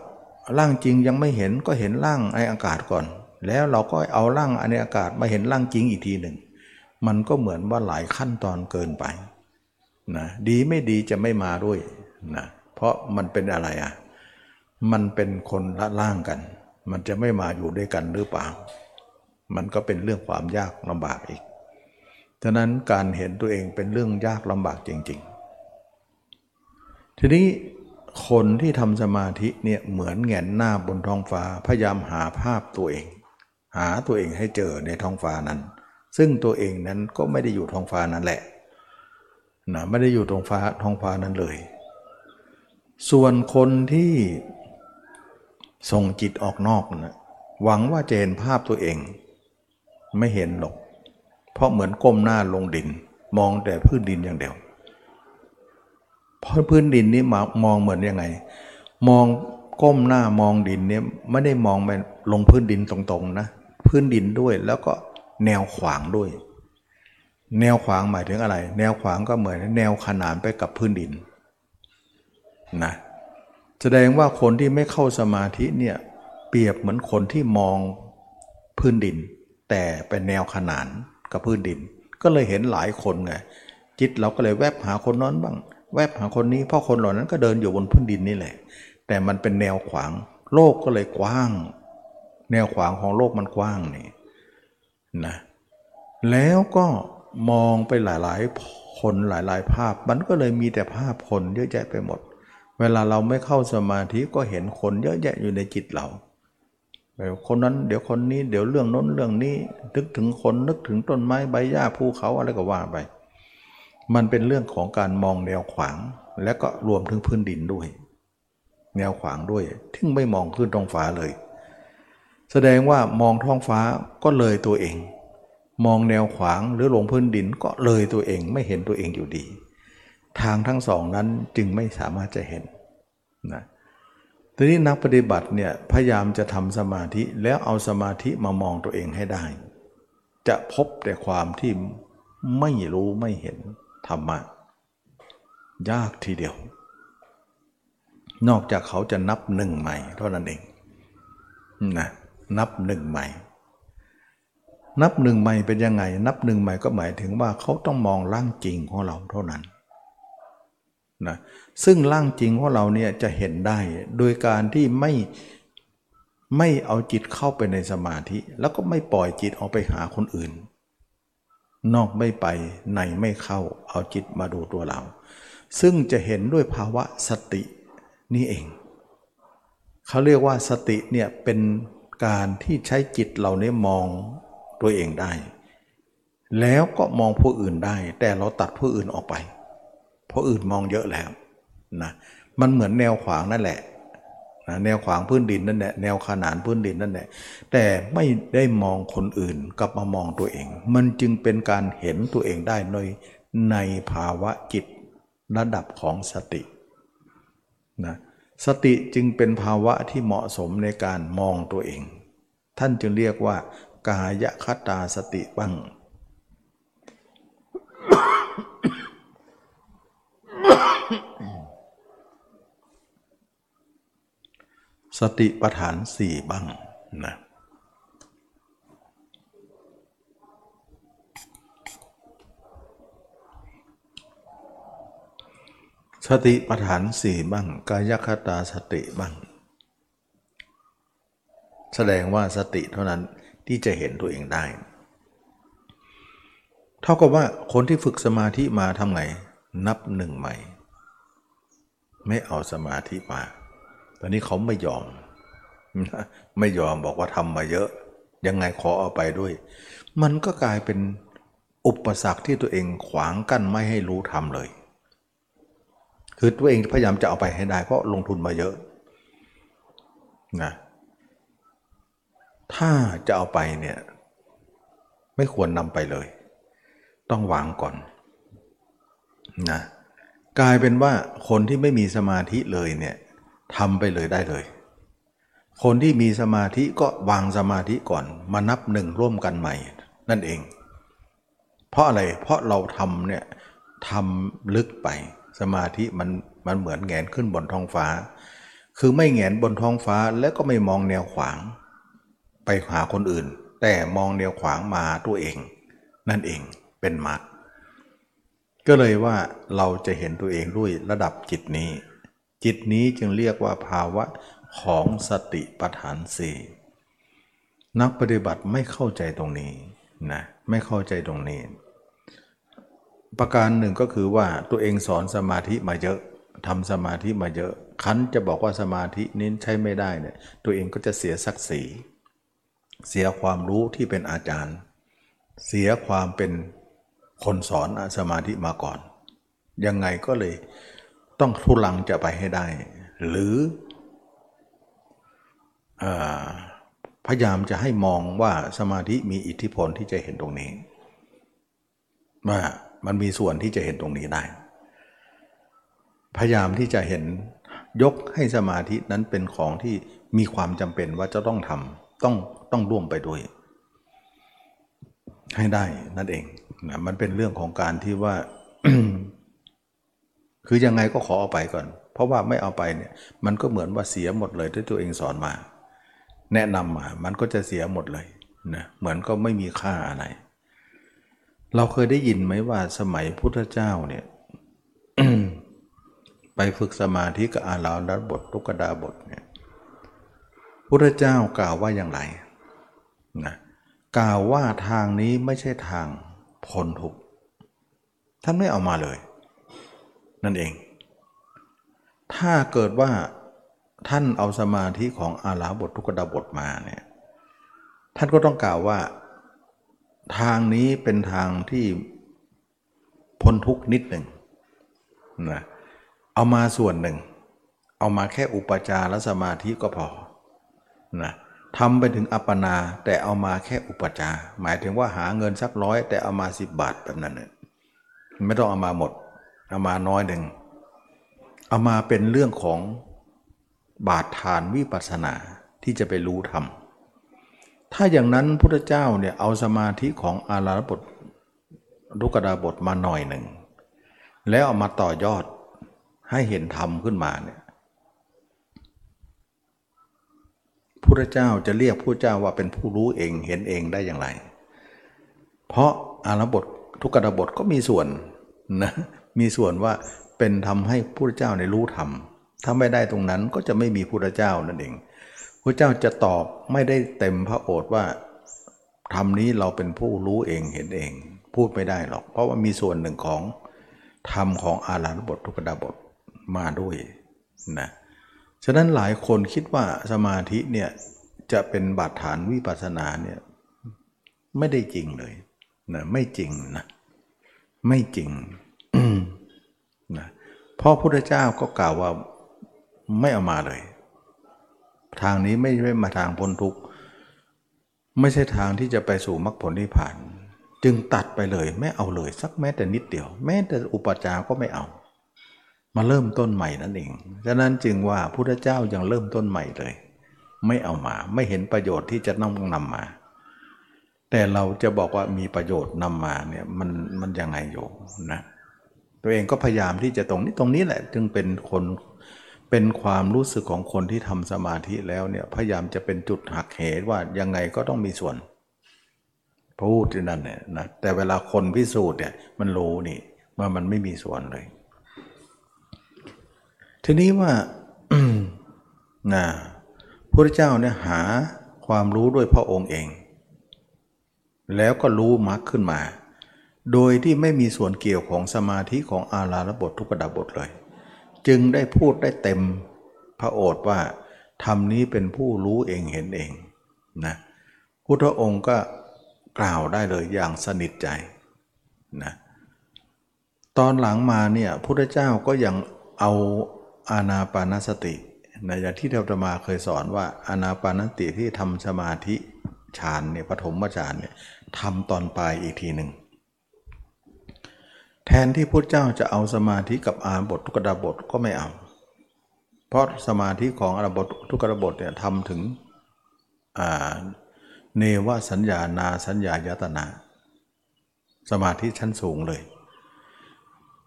ร่างจริงยังไม่เห็นก็เห็นร่างในอากาศก่อน แล้วเราก็เอาร่างในอากาศมาเห็นร่างจริงอีกทีหนึ่ง มันก็เหมือนว่าหลายขั้นตอนเกินไปนะดีไม่ดีจะไม่มาด้วยนะเพราะมันเป็นอะไรอะมันเป็นคนละร่างกัน มันจะไม่มาอยู่ด้วยกันหรือเปล่า มันก็เป็นเรื่องความยากลำบากอีก ฉะนั้นการเห็นตัวเองเป็นเรื่องยากลำบากจริง ๆ ทีนี้คนที่ทำสมาธิเนี่ยเหมือนแงนหน้าบนท้องฟ้าพยายามหาภาพตัวเอง หาตัวเองให้เจอในท้องฟ้านั้น ซึ่งตัวเองนั้นก็ไม่ได้อยู่ท้องฟ้านั้นแหละนะไม่ได้อยู่ตรงฟ้าท้องฟ้านั้นเลย ส่วนคนที่ส่งจิตออกนอกนะหวังว่าจะเห็นภาพตัวเอง ไม่เห็นหรอก เพราะเหมือนก้มหน้าลงดิน มองแต่พื้นดินอย่างเดียว เพราะพื้นดินนี้มองเหมือนยังไง มองก้มหน้ามองดินเนี่ยไม่ได้มองไปลงพื้นดินตรงๆนะพื้นดินด้วยแล้วก็แนวขวางด้วย แนวขวางหมายถึงอะไร แนวขวางก็เหมือนแนวขนานไปกับพื้นดินนะแสดงว่าคนที่ไม่เข้าสมาธิเนี่ยเปรียบเหมือนคนที่มองพื้นดิน แต่เป็นแนวขนาน กับพื้นดิน ก็เลยเห็นหลายคนไงจิตเราก็เลยแวบหาคนนั้นบ้าง แวบหาคนนี้เพราะคนเหล่านั้นก็เดินอยู่บนพื้นดินนี่แหละ แต่มันเป็นแนวขวาง โลกก็เลยกว้าง แนวขวางของโลกมันกว้างนี่นะแล้วก็มองไปหลายๆ คนหลายๆ ภาพ มันก็เลยมีแต่ภาพคนเยอะแยะไปหมด เวลาเราไม่เข้าสมาธิก็เห็นคนเยอะแยะอยู่ในจิตเรา คนนั้นเดี๋ยวคนนี้เดี๋ยวเรื่องน้นเรื่องนี้นึกถึงคนนึกถึงต้นไม้ใบหญ้าภูเขาอะไรก็ว่าไป มันเป็นเรื่องของการมองแนวขวาง และก็รวมถึงพื้นดินด้วย แนวขวางด้วยทึ่งไม่มองขึ้นท้องฟ้าเลย แสดงว่ามองท้องฟ้าก็เลยตัวเอง มองแนวขวางหรือลงพื้นดินก็เลยตัวเองไม่เห็นตัวเองอยู่ดี ทางทั้งสองนั้นจึงไม่สามารถจะเห็นนะ ทีนี้นักปฏิบัติเนี่ยพยายามจะทำสมาธิแล้วเอาสมาธิมามองตัวเองให้ได้ จะพบแต่ความที่ไม่รู้ไม่เห็นธรรมะ ยากทีเดียว นอกจากเขาจะนับหนึ่งใหม่เท่านั้นเองนะนับหนึ่งใหม่ นับหนึ่งใหม่เป็นยังไง นับหนึ่งใหม่ก็หมายถึงว่าเขาต้องมองร่างจริงของเราเท่านั้นนะ ซึ่งร่างจริงของเราเนี่ยจะเห็นได้โดยการที่ไม่ไม่เอาจิตเข้าไปในสมาธิ แล้วก็ไม่ปล่อยจิตออกไปหาคนอื่น นอกไม่ไปในไม่เข้าเอาจิตมาดูตัวเรา ซึ่งจะเห็นด้วยภาวะสตินี่เอง เขาเรียกว่าสติเนี่ยเป็นการที่ใช้จิตเหล่านี้มองตัวเองได้ แล้วก็มองผู้อื่นได้ แต่เราตัดผู้อื่นออกไป เพราะอื่นมองเยอะแล้ว นะมันเหมือนแนวขวางนั่นแหละนะแนวขวางพื้นดินนั่นแหละแนวขนานพื้นดินนั่นแหละแต่ไม่ได้มองคนอื่นกลับมามองตัวเอง มันจึงเป็นการเห็นตัวเองได้ในในภาวะจิตระดับของสตินะสติจึงเป็นภาวะที่เหมาะสมในการมองตัวเอง ท่านจึงเรียกว่ากายคตาสติบ้าง สติปัฏฐานสี่บ้างนะสติปัฏฐานสี่บ้าง กายคตาสติบ้าง แสดงว่าสติเท่านั้นที่จะเห็นตัวเองได้ เท่ากับว่าคนที่ฝึกสมาธิมาทำไง นับหนึ่งใหม่ ไม่เอาสมาธิมา อนนี้เขาไม่ยอม ไม่ยอมบอกว่าทำมาเยอะ ยังไงขอเอาไปด้วย มันก็กลายเป็นอุปสรรคที่ตัวเองขวางกั้นไม่ให้รู้ทำเลย คือตัวเองพยายามจะเอาไปให้ได้เพราะลงทุนมาเยอะนะถ้าจะเอาไปเนี่ย ไม่ควรนำไปเลย ต้องวางก่อนนะกลายเป็นว่าคนที่ไม่มีสมาธิเลยเนี่ย ทำไปเลยได้เลย คนที่มีสมาธิก็วางสมาธิก่อน มานับหนึ่งร่วมกันใหม่ นั่นเอง เพราะอะไรเพราะเราทำเนี่ยทำลึกไปสมาธิมันมันเหมือนแงนขึ้นบนท้องฟ้า คือไม่แงนบนท้องฟ้าแล้วก็ไม่มองแนวขวาง ไปหาคนอื่น แต่มองแนวขวางมาตัวเอง นั่นเองเป็นมรรคก็เลยว่าเราจะเห็นตัวเองด้วยระดับจิตนี้ จิตนี้จึงเรียกว่าภาวะของสติปัฏฐานสี่นักปฏิบัติไม่เข้าใจตรงนี้นะไม่เข้าใจตรงนี้ ประการหนึ่งก็คือว่าตัวเองสอนสมาธิมาเยอะทำสมาธิมาเยอะ คันจะบอกว่าสมาธินี้ใช้ไม่ได้เนี่ยตัวเองก็จะเสียศักดิ์ศรีเสียความรู้ที่เป็นอาจารย์ เสียความเป็นคนสอนสมาธิมาก่อน ยังไงก็เลย ต้องทุลังจะไปให้ได้ หรืออพยายามจะให้มองว่าสมาธิมีอิทธิพลที่จะเห็นตรงนี้ ว่ามันมีส่วนที่จะเห็นตรงนี้ได้ พยายามที่จะเห็นยกให้สมาธินั้นเป็นของที่มีความจำเป็นว่าจะต้องทำต้องต้องร่วมไปด้วย ให้ได้นั่นเองนะมันเป็นเรื่องของการที่ว่า คือยังไงก็ขอเอาไปก่อน เพราะว่าไม่เอาไปเนี่ยมันก็เหมือนว่าเสียหมดเลยที่ตัวเองสอนมา แนะนำมามันก็จะเสียหมดเลยนะเหมือนก็ไม่มีค่าอะไร เราเคยได้ยินไหมว่าสมัยพุทธเจ้าเนี่ยไปฝึกสมาธิกับอาลาลับททุกดาบทเนี่ยพุทธเจ้ากล่าวว่าอย่างไรนะกล่าวว่าทางนี้ไม่ใช่ทางพ้นทุกท่านไม่เอามาเลย นั่นเอง ถ้าเกิดว่าท่านเอาสมาธิของอาลาบททุกดาบทมาเนี่ยท่านก็ต้องกล่าวว่า ทางนี้เป็นทางที่พ้นทุกนิดหนึ่งนะเอามาส่วนหนึ่ง เอามาแค่อุปจารสมาธิก็พอนะทำไปถึงอัปปนาแต่เอามาแค่อุปจาหมายถึงว่าหาเงินสักร้อยแต่เอามาสิบบาทแบบนั้นเนี่ยไม่ต้องเอามาหมด เอามาน้อยหนึ่งเอามาเป็นเรื่องของบาทฐานวิปัสนาที่จะไปรู้ธรรมถ้าอย่างนั้นพุทธเจ้าเนี่ยเอาสมาธิของอาราบทลุกดาบทมาหน่อยหนึ่ง แล้วเอามาต่อยอดให้เห็นธรรมขึ้นมาเนี่ยพระเจ้าจะเรียกผู้เจ้าว่าเป็นผู้รู้เองเห็นเองได้อย่างไร เพราะอารบททุกกระบทก็มีส่วนนะ มีส่วนว่าเป็นทำให้พระเจ้าในรู้ธรรมถ้าไม่ได้ตรงนั้นก็จะไม่มีพระเจ้านั่นเองพระเจ้าจะตอบไม่ได้เต็มพระโอษฐ์ว่าธรรมนี้เราเป็นผู้รู้เองเห็นเอง พูดไม่ได้หรอก เพราะว่ามีส่วนหนึ่งของธรรมของอาราบททุกดาบทมาด้วยนะฉะนั้นหลายคนคิดว่าสมาธิเนี่ยจะเป็นบาดฐานวิปัสสนาเนี่ยไม่ได้จริงเลยนะไม่จริงนะไม่จริง เพราะพุทธเจ้าก็กล่าวว่าไม่เอามาเลย ทางนี้ไม่ใช่มาทางพ้นทุกข์ไม่ใช่ทางที่จะไปสู่มรรคผลนิพพาน จึงตัดไปเลยไม่เอาเลย สักแม้แต่นิดเดียว แม้แต่อุปจาก็ไม่เอา มาเริ่มต้นใหม่นั่นเองฉะนั้นจึงว่าพุทธเจ้ายังเริ่มต้นใหม่เลย ไม่เอามาไม่เห็นประโยชน์ที่จะต้องนำมา แต่เราจะบอกว่ามีประโยชน์นำมาเนี่ยมันมันยังไงอยู่นะ ตัวเองก็พยายามที่จะตรงนี้ตรงนี้แหละ จึงเป็นคนเป็นความรู้สึกของคนที่ทำสมาธิแล้วเนี่ยพยายามจะเป็นจุดหักเหว่ายังไงก็ต้องมีส่วนพูดที่นั่นเนี่ยนะแต่เวลาคนพิสูจน์เนี่ยมันรู้นี่ว่ามันไม่มีส่วนเลย ทีนี้ว่านะพระเจ้าเนี่ยหาความรู้ด้วยพระองค์เอง แล้วก็รู้มรรคขึ้นมา โดยที่ไม่มีส่วนเกี่ยวของสมาธิของอาราลบททุกดาบทเลย จึงได้พูดได้เต็มพระโอษฐ์ว่าธรรมนี้เป็นผู้รู้เองเห็นเองนะพุทธองค์ก็กล่าวได้เลยอย่างสนิทใจนะตอนหลังมาเนี่ยพุทธเจ้าก็ยังเอาอานาปานสติในอย่างที่เราจะมาเคยสอนว่าอานาปานสติที่ทำสมาธิฌานเนี่ยปฐมฌานเนี่ยทำตอนปลายอีกทีหนึ่ง แทนที่พระเจ้าจะเอาสมาธิกับอาบททุกดาบทก็ไม่เอา เพราะสมาธิของอาบททุกดาบทเนี่ยทำถึงเนวสัญญานาสัญญายตนา สมาธิชั้นสูงเลย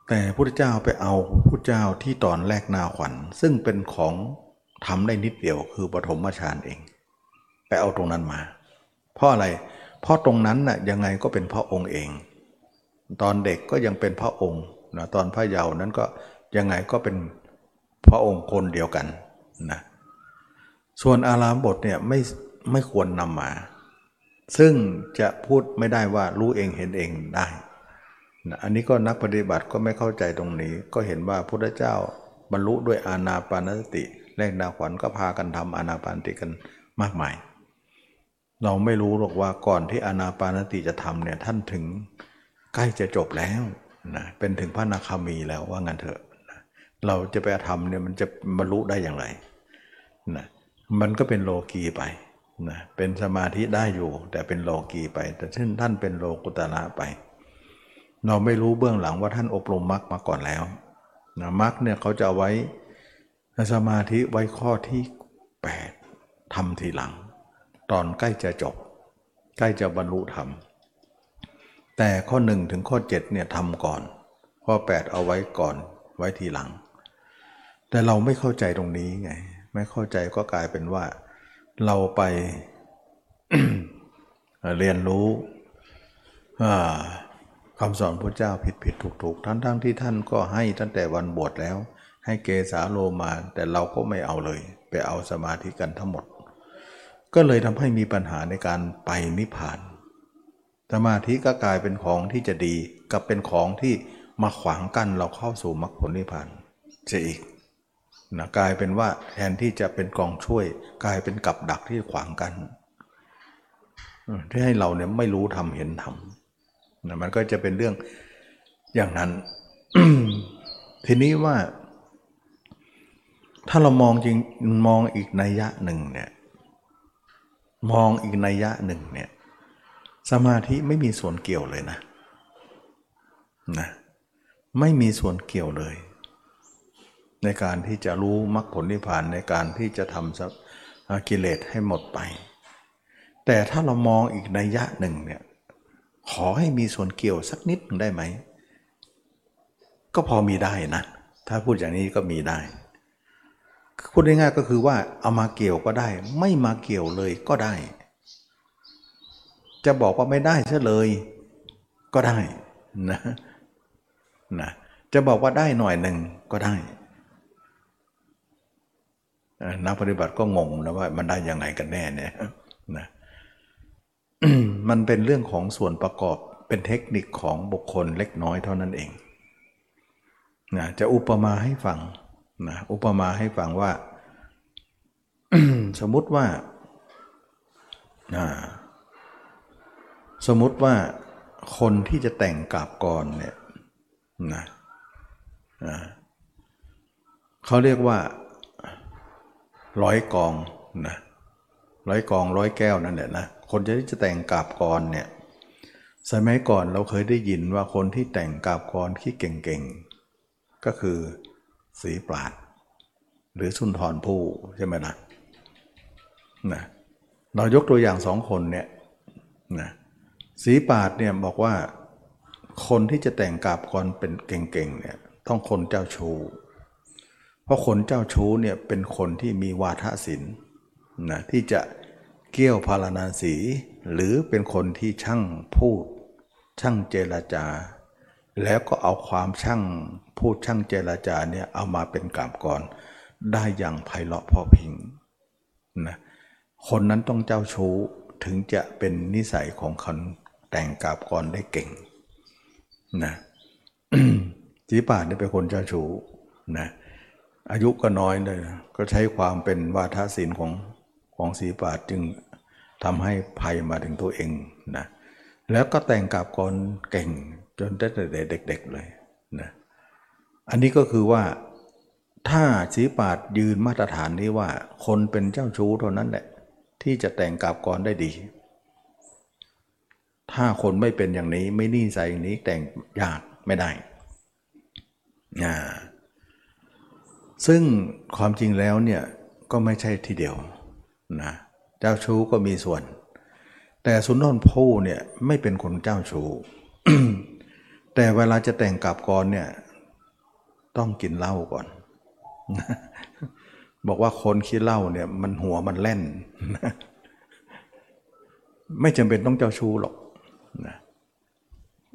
แต่พระเจ้าไปเอาพระเจ้าที่ตอนแรกนาขวัญ ซึ่งเป็นของทำได้นิดเดียวคือปฐมฌานเอง ไปเอาตรงนั้นมา เพราะอะไร เพราะตรงนั้นน่ะยังไงก็เป็นพระองค์เอง ตอนเด็กก็ยังเป็นพระองค์นะตอนพระเยาว์นั้นก็ยังไงก็เป็นพระองค์คนเดียวกันนะส่วนอารามบทเนี่ยไม่ไม่ควรนำมา ซึ่งจะพูดไม่ได้ว่ารู้เองเห็นเองได้นะอันนี้ก็นักปฏิบัติก็ไม่เข้าใจตรงนี้ ก็เห็นว่าพระเจ้าบรรลุด้วยอาณาปานสติแรกนาขวัญก็พากันทำอาณาปานติกันมากมาย เราไม่รู้หรอกว่าก่อนที่อาณาปานสติจะทำเนี่ยท่านถึง ใกล้จะจบแล้วนะเป็นถึงพระนาคามีแล้วว่างั้นเถอะนะเราจะไปทำเนี่ยมันจะบรรลุได้อย่างไรนะมันก็เป็นโลกีไปนะเป็นสมาธิได้อยู่ แต่เป็นโลกีไป แต่เช่นท่านเป็นโลกุตระไป เราไม่รู้เบื้องหลังว่าท่านอบรมมรรคมาก่อนแล้วนะมรรคเนี่ยเขาจะาไว้สมาธิไว้ข้อที่ 8ทำทีหลัง ตอนใกล้จะจบ ใกล้จะบรรลุธรรม แต่ข้อ1ถึงข้อ7เนี่ยทำก่อน ข้อ 8 เอาไว้ก่อนไว้ทีหลัง แต่เราไม่เข้าใจตรงนี้ไง ไม่เข้าใจก็กลายเป็นว่า เราไปเรียนรู้คำสอนพระเจ้าผิดผิดถูกถูกทั้งทั้งที่ท่านก็ให้ตั้งแต่วันบวชแล้ว ให้เกสาโลมา แต่เราก็ไม่เอาเลย ไปเอาสมาธิกันทั้งหมด ก็เลยทำให้มีปัญหาในการไปนิพพาน สมาธิก็กลายเป็นของที่จะดีกับเป็นของที่มาขวางกั้นเราเข้าสู่มรรคผลนิพพานเสียอีกนะกลายเป็นว่าแทนที่จะเป็นกองช่วย กลายเป็นกับดักที่ขวางกันที่ให้เราเนี่ยไม่รู้ทำเห็นทำนะมันก็จะเป็นเรื่องอย่างนั้น ทีนี้ว่า ถ้าเรามองจริงมองอีกนัยยะหนึ่งเนี่ย มองอีกนัยยะหนึ่งเนี่ย สมาธิไม่มีส่วนเกี่ยวเลยนะนะไม่มีส่วนเกี่ยวเลย ในการที่จะรู้มรรคผลนิพพานในการที่จะทำกิเลสให้หมดไป แต่ถ้าเรามองอีกนัยยะหนึ่งเนี่ยขอให้มีส่วนเกี่ยวสักนิดได้ไหม ก็พอมีได้นะ ถ้าพูดอย่างนี้ก็มีได้พูดง่ายๆก็คือว่าเอามาเกี่ยวก็ได้ ไม่มาเกี่ยวเลยก็ได้ จะบอกว่าไม่ได้เฉเลย ก็ได้นะนะจะบอกว่าได้หน่อยหนึ่งก็ได้นักปฏิบัติก็งงนะว่ามันได้ยังไงกันแน่เนี่ยนะมันเป็นเรื่องของส่วนประกอบเป็นเทคนิคของบุคคลเล็กน้อยเท่านั้นเองนะจะอุปมาให้ฟังนะอุปมาให้ฟังว่า สมมุติว่า สมมุติว่าคนที่จะแต่งกาบกรเนี่ยนะเขาเรียกว่าร้อยกองนะร้อยกองร้อยแก้วนั่นแหละนะคนที่จะแต่งกาบกรเนี่ยสมัยก่อนเราเคยได้ยินว่าคนที่แต่งกาบกรที่เก่งๆ ก็คือสีปราด หรือสุนทรภู่ใช่ไหมนะนะเรายกตัวอย่างสองคนเนี่ยนะ สีปาดเนี่ยบอกว่าคนที่จะแต่งกาบกรเป็นเก่งๆเนี่ยต้องคนเจ้าชู้เพราะคนเจ้าชู้เนี่ยเป็นคนที่มีวาทศิลป์นะที่จะเกี่ยวพาราณาสี หรือเป็นคนที่ช่างพูด ช่างเจรจา แล้วก็เอาความช่างพูดช่างเจรจาเนี่ยเอามาเป็นกาบกรได้อย่างไพเราะพอพิงนะคนนั้นต้องเจ้าชู้ถึงจะเป็นนิสัยของคน แต่งกาบกรได้เก่งนะจีป่านี่เป็นคนเจ้าชู้นะอายุก็น้อยเลยนะก็ใช้ความเป็นวาทศิลป์ของของสีปาดจึงทำให้ภัยมาถึงตัวเองนะแล้วก็แต่งกาบกรเก่งจนตั้งแต่เด็ก ๆเลยนะอันนี้ก็คือว่าถ้าสีปาดยืนมาตรฐานนี้ว่า คนเป็นเจ้าชู้เท่านั้นแหละที่จะแต่งกาบกรได้ดี ถ้าคนไม่เป็นอย่างนี้ไม่นิสัยอย่างนี้แต่งยากไม่ได้นะซึ่งความจริงแล้วเนี่ยก็ไม่ใช่ทีเดียวนะเจ้าชู้ก็มีส่วน แต่สุนทรภู่เนี่ยไม่เป็นคนเจ้าชู้แต่เวลาจะแต่งกับกรเนี่ยต้องกินเหล้าก่อน บอกว่าคนคิดเหล้าเนี่ยมันหัวมันแล่น ไม่จำเป็นต้องเจ้าชู้หรอก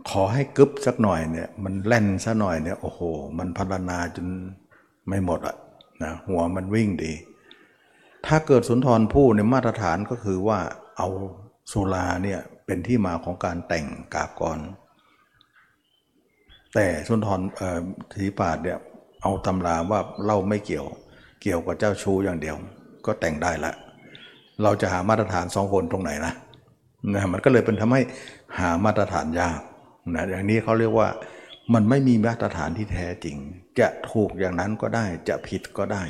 ขอให้กึบสักหน่อยเนี่ย มันแล่นสักหน่อยเนี่ยโอ้โห มันพัฒนาจนไม่หมดอะนะหัวมันวิ่งดี ถ้าเกิดสุนทรภู่ในมาตรฐานก็คือว่าเอาสุราเนี่ยเป็นที่มาของการแต่งกาบกรแต่สุนทรเอ่อทีปาดเนี่ยเอาตำราว่าเล่าไม่เกี่ยว เกี่ยวกับเจ้าชู้อย่างเดียว ก็แต่งได้ละ เราจะหามาตรฐานสองคนตรงไหนนะนะมันก็เลยเป็นทำให้หามาตรฐานยาก นะอย่างนี้เขาเรียกว่ามันไม่มีมาตรฐานที่แท้จริง จะถูกอย่างนั้นก็ได้ จะผิดก็ได้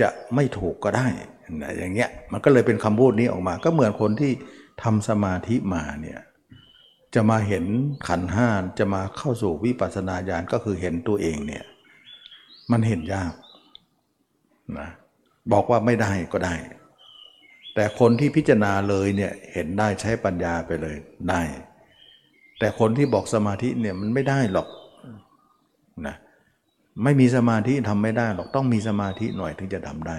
จะไม่ถูกก็ได้นะอย่างเงี้ยมันก็เลยเป็นคำพูดนี้ออกมา ก็เหมือนคนที่ทำสมาธิมาเนี่ยจะมาเห็นขันห้าจะมาเข้าสู่วิปัสสนาญาณก็คือเห็นตัวเองเนี่ยมันเห็นยากนะบอกว่าไม่ได้ก็ได้ แต่คนที่พิจารณาเลยเนี่ยเห็นได้ใช้ปัญญาไปเลยได้ แต่คนที่บอกสมาธิเนี่ยมันไม่ได้หรอกนะไม่มีสมาธิทำไม่ได้หรอกต้องมีสมาธิหน่อยถึงจะทำได้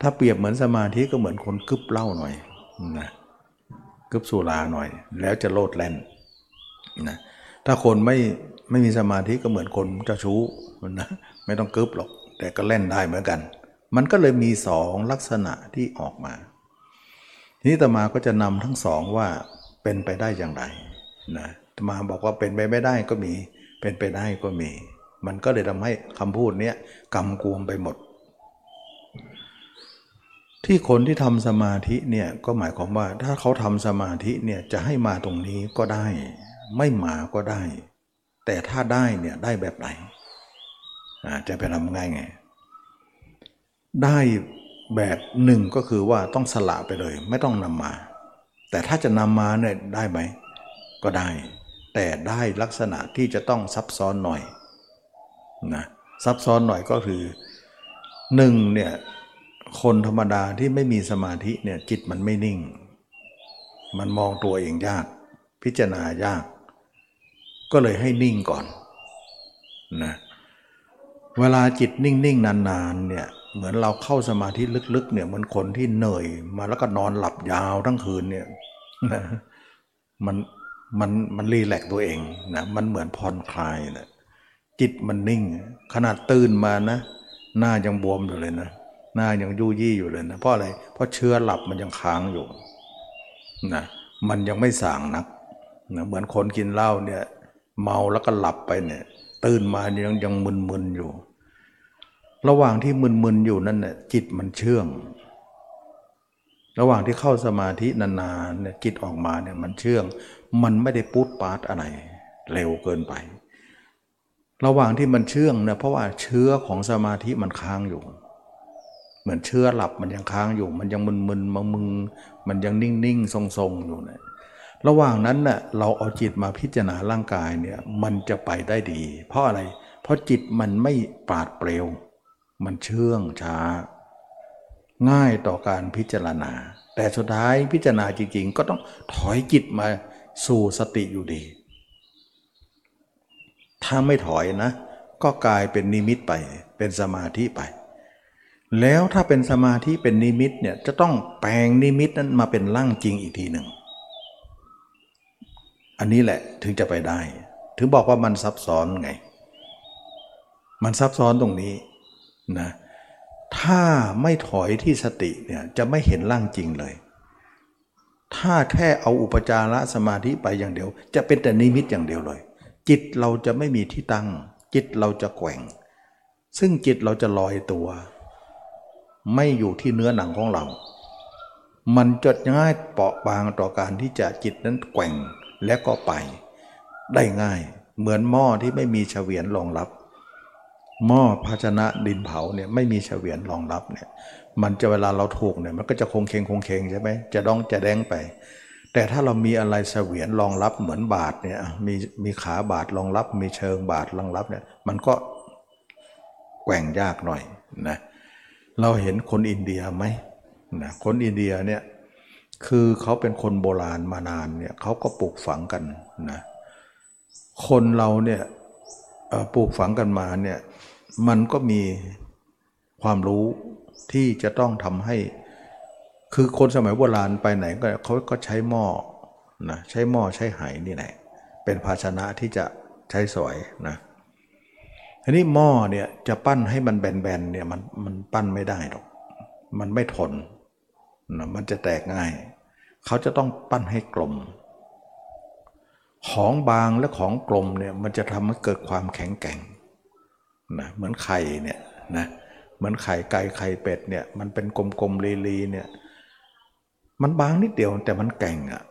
ถ้าเปรียบเหมือนสมาธิก็เหมือนคนกึบเหล้าหน่อยนะกึบสุราหน่อย แล้วจะโลดแล่นนะถ้าคนไม่ไม่มีสมาธิก็เหมือนคนเจ้าชู้นะไม่ต้องกึบหรอก แต่ก็เล่นได้เหมือนกัน มันก็เลยมีสองลักษณะที่ออกมาทีนี้ตมาก็จะนำทั้งสองว่าเป็นไปได้อย่างไร นะมาบอกว่าเป็นไปไม่ได้ก็มี เป็นไปได้ก็มี มันก็เลยทำให้คำพูดนี้กำกวมไปหมด ที่คนที่ทำสมาธิเนี่ยก็หมายความว่าถ้าเขาทำสมาธิเนี่ยจะให้มาตรงนี้ก็ได้ ไม่มาก็ได้ แต่ถ้าได้เนี่ยได้แบบไหนจะไปทำง่ายไง ได้แบบหนึ่งก็คือว่าต้องสละไปเลย ไม่ต้องนำมา แต่ถ้าจะนำมาเนี่ยได้ไหม ก็ได้ แต่ได้ลักษณะที่จะต้องซับซ้อนหน่อยนะซับซ้อนหน่อยก็คือหนึ่งเนี่ยคนธรรมดาที่ไม่มีสมาธิเนี่ยจิตมันไม่นิ่ง มันมองตัวเองยาก พิจารณายาก ก็เลยให้นิ่งก่อนนะเวลาจิตนิ่งๆ นานๆเนี่ยเหมือนเราเข้าสมาธิลึกๆเนี่ยเหมือนคนที่เหนื่อยมาแล้วก็นอนหลับยาวทั้งคืนเนี่ยนะมัน มันมันรีแลกตัวเองนะมันเหมือนผ่อนคลายนะจิตมันนิ่ง ขนาดตื่นมานะ หน้ายังบวมอยู่เลยนะ หน้ายังยุยี่อยู่เลยนะ เพราะอะไร เพราะเชื้อหลับมันยังค้างอยู่นะมันยังไม่สางนักนะเหมือนคนกินเหล้าเนี่ย เมาแล้วก็หลับไปเนี่ย ตื่นมายังยังมึนๆอยู่ ระหว่างที่มึนๆอยู่นั่นเนี่ยจิตมันเชื่อง ระหว่างที่เข้าสมาธินานๆเนี่ยจิตออกมาเนี่ยมันเชื่อง มันไม่ได้ปุ๊ดปาดอะไร เร็วเกินไป ระหว่างที่มันเชื่องเนี่ยเพราะว่าเชื้อของสมาธิมันค้างอยู่ เหมือนเชื้อหลับมันยังค้างอยู่ มันยังมึนๆมามึง มันยังนิ่งๆ ทรงๆ อยู่เนี่ยระหว่างนั้นเน่ยเราเอาจิตมาพิจารณาร่างกายเนี่ยมันจะไปได้ดี เพราะอะไร เพราะจิตมันไม่ปาดเปลวมันเชื่องช้า ง่ายต่อการพิจารณา แต่สุดท้ายพิจารณาจริงๆ ก็ต้องถอยจิตมา สู่สติอยู่ดี ถ้าไม่ถอยนะ ก็กลายเป็นนิมิตไปเป็นสมาธิไป แล้วถ้าเป็นสมาธิเป็นนิมิตเนี่ยจะต้องแปลงนิมิตนั้นมาเป็นร่างจริงอีกทีหนึ่ง อันนี้แหละถึงจะไปได้ ถึงบอกว่ามันซับซ้อนไง มันซับซ้อนตรงนี้นะถ้าไม่ถอยที่สติเนี่ยจะไม่เห็นร่างจริงเลย ถ้าแค่เอาอุปจารสมาธิไปอย่างเดียว จะเป็นแต่นิมิตอย่างเดียวเลย จิตเราจะไม่มีที่ตั้ง จิตเราจะแกว่ง ซึ่งจิตเราจะลอยตัว ไม่อยู่ที่เนื้อหนังของเรา มันจะง่ายเปราะบางต่อการที่จะจิตนั้นแกว่งและก็ไป ได้ง่ายเหมือนหม้อที่ไม่มีเฉวียนรองรับ หม้อภาชนะดินเผาเนี่ยไม่มีเฉวียนรองรับเนี่ย มันจะเวลาเราถูกเนี่ยมันก็จะคงเคงคงเคงใช่ไหมจะดองจะแดงไป แต่ถ้าเรามีอะไรเฉวียนรองรับเหมือนบาทเนี่ยมีมีขาบาทรองรับ มีเชิงบาทรองรับเนี่ยมันก็แกว่งยากหน่อยนะเราเห็นคนอินเดียไหมนะคนอินเดียเนี่ยคือเขาเป็นคนโบราณมานานเนี่ยเขาก็ปลูกฝังกันนะคนเราเนี่ยปลูกฝังกันมาเนี่ยมันก็มีความรู้ ที่จะต้องทำให้ คือคนสมัยโบราณไปไหนก็เขาก็ใช้หม้อนะใช้หม้อใช้ไหนี่แหละเป็นภาชนะที่จะใช้สวยนะทีนี้หม้อเนี่ยจะปั้นให้มันแบนๆเนี่ยมันมันปั้นไม่ได้หรอก มันไม่ทนนะมันจะแตกง่าย เขาจะต้องปั้นให้กลม ของบางและของกลมเนี่ยมันจะทำให้เกิดความแข็งแกร่งนะเหมือนไข่เนี่ยนะเหมือนไข่ไก่ไข่เป็ดเนี่ยมันเป็นกลมๆลีๆเนี่ยมันบางนิดเดียวแต่มันแก่งอะ่ะ